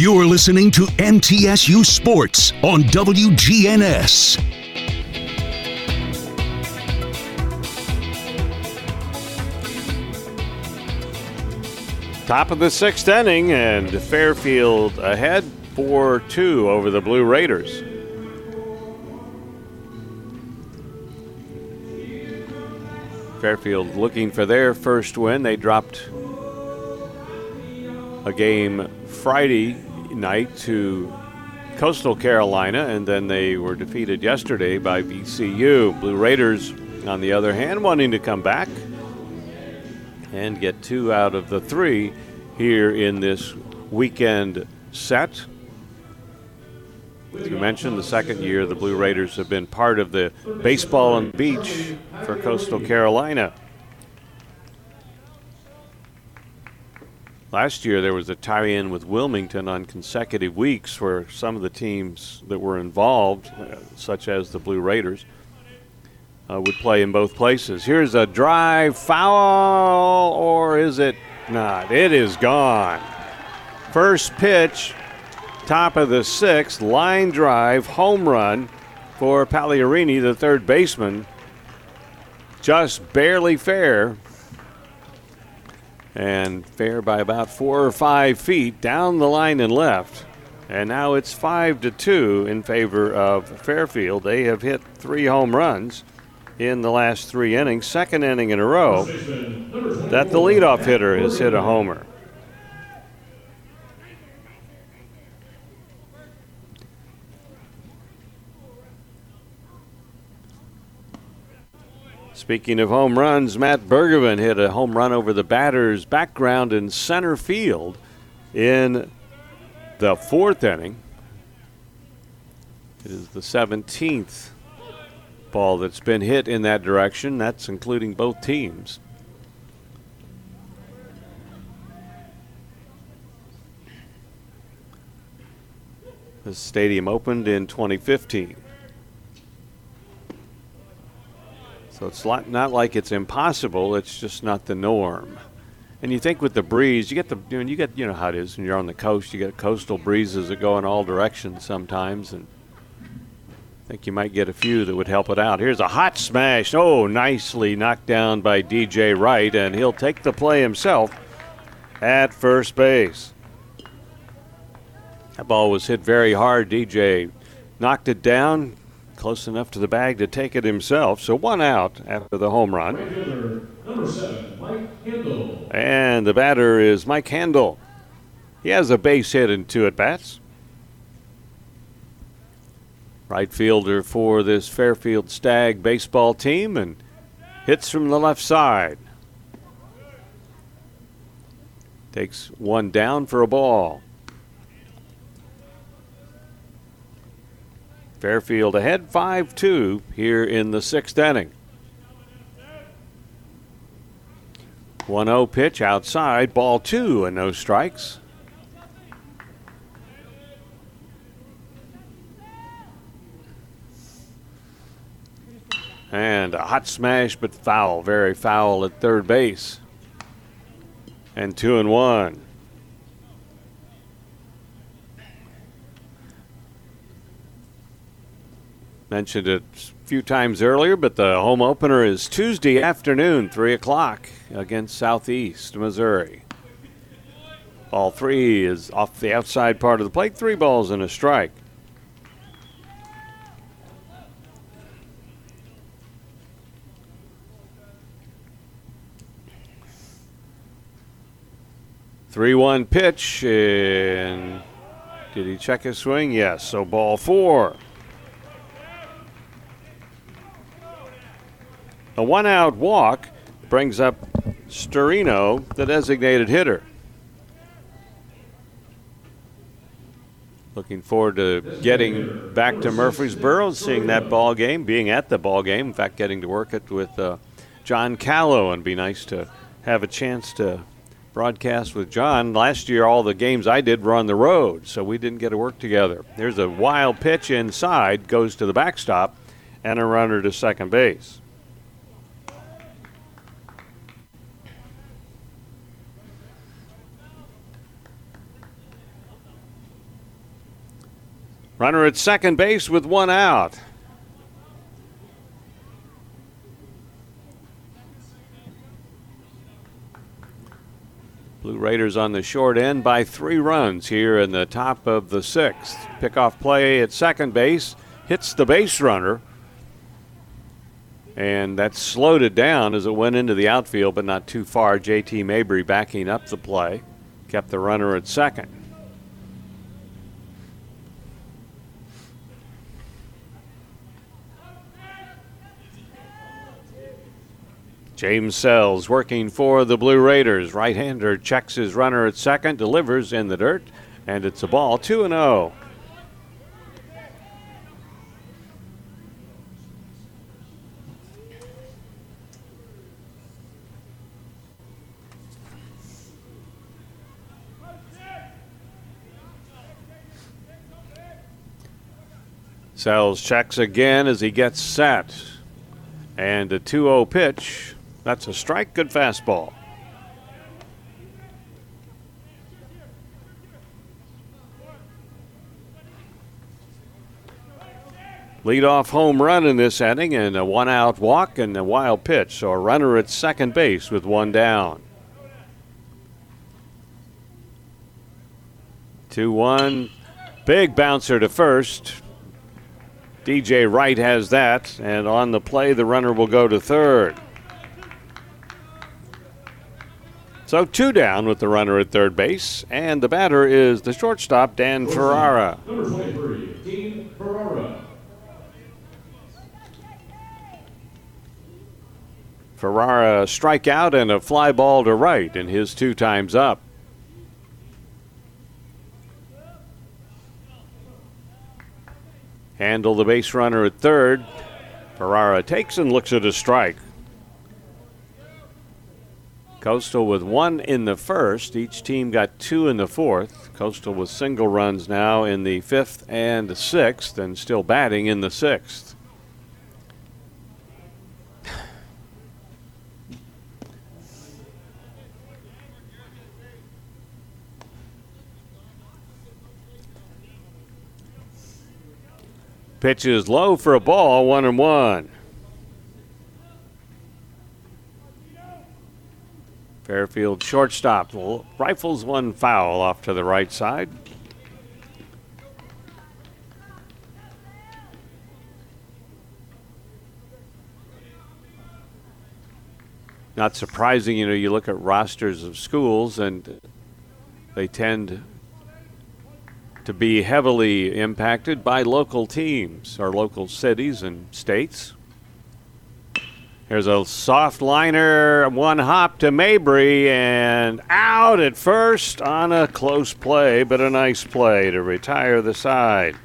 You're listening to MTSU Sports on WGNS. Top of the sixth inning, and Fairfield ahead 4 2 over the Blue Raiders. Fairfield looking for their first win. They dropped a game Friday night to Coastal Carolina, and then they were defeated yesterday by VCU. Blue Raiders, on the other hand, wanting to come back and get two out of the three here in this weekend set. As you mentioned, the second year the Blue Raiders have been part of the baseball the beach for Coastal Carolina. Last year there was a tie-in with Wilmington on consecutive weeks where some of the teams that were involved, uh, such as the Blue Raiders, uh, would play in both places. Here's a drive foul, or is it not? It is gone. First pitch, top of the sixth, line drive, home run for Pagliarini, the third baseman. Just barely fair. And fair by about four or five feet down the line and left. And now it's five to two in favor of Fairfield. They have hit three home runs in the last three innings, second inning in a row, that the leadoff hitter has hit a homer. Speaking of home runs, Matt Bergevin hit a home run over the batter's background in center field in the fourth inning. It is the 17th ball that's been hit in that direction. That's including both teams. The stadium opened in 2015. So it's not like it's impossible, it's just not the norm. And you think with the breeze, you get the you, know, you get you know how it is when you're on the coast, you get coastal breezes that go in all directions sometimes and I think you might get a few that would help it out. Here's a hot smash. Oh, nicely knocked down by DJ Wright, and he'll take the play himself at first base. That ball was hit very hard. DJ knocked it down close enough to the bag to take it himself. So one out after the home run. and the batter is Mike Handel. He has a base hit and two at bats. Right fielder for this Fairfield Stag baseball team and hits from the left side. Takes one down for a ball. Fairfield ahead 5 2 here in the sixth inning. 1 0 pitch outside, ball two, and no strikes. And a hot smash, but foul. Very foul at third base. And two and one. Mentioned it a few times earlier, but the home opener is Tuesday afternoon, 3 o'clock, against Southeast Missouri. Ball three is off the outside part of the plate, three balls and a strike. 3 1 pitch. And did he check his swing? Yes. So ball four. A one out walk brings up Storino, the designated hitter. Looking forward to getting back to Murfreesboro, and seeing that ball game, being at the ball game. In fact, getting to work it with uh, John Callow, and be nice to have a chance to broadcast with John. Last year, all the games I did were on the road, so we didn't get to work together. There's a wild pitch inside, goes to the backstop, and a runner to second base. Runner at second base with one out. Blue Raiders on the short end by three runs here in the top of the sixth. Pickoff play at second base hits the base runner. And that slowed it down as it went into the outfield, but not too far. JT Mabry backing up the play, kept the runner at second. James Sells working for the Blue Raiders. Right hander checks his runner at second, delivers in the dirt, and it's a ball 2 0. Sells checks again as he gets set. And a 2 0 pitch that's a strike. Good fastball. Lead-off home run in this inning and a one out walk and a wild pitch. So a runner at second base with one down. 2 1. Big bouncer to first. DJ Wright has that. And on the play, the runner will go to third. So two down with the runner at third base, and the batter is the shortstop, Dan Ferrara. Number 23, Dean Ferrara. Ferrara strikeout and a fly ball to right in his two times up. Handle the base runner at third. Ferrara takes and looks at a strike. Coastal with one in the first. Each team got two in the fourth. Coastal with single runs now in the fifth and the sixth, and still batting in the sixth. Pitch is low for a ball, one and one. Fairfield shortstop rifles one foul off to the right side. Not surprising, you know, you look at rosters of schools and they tend to be heavily impacted by local teams or local cities and states. There's a soft liner, one hop to Mabry, and out at first on a close play, but a nice play to retire the side.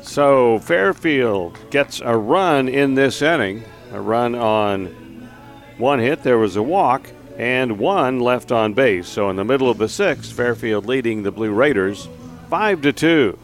So Fairfield gets a run in this inning, a run on one hit. There was a walk and one left on base. So in the middle of the sixth, Fairfield leading the Blue Raiders five to two.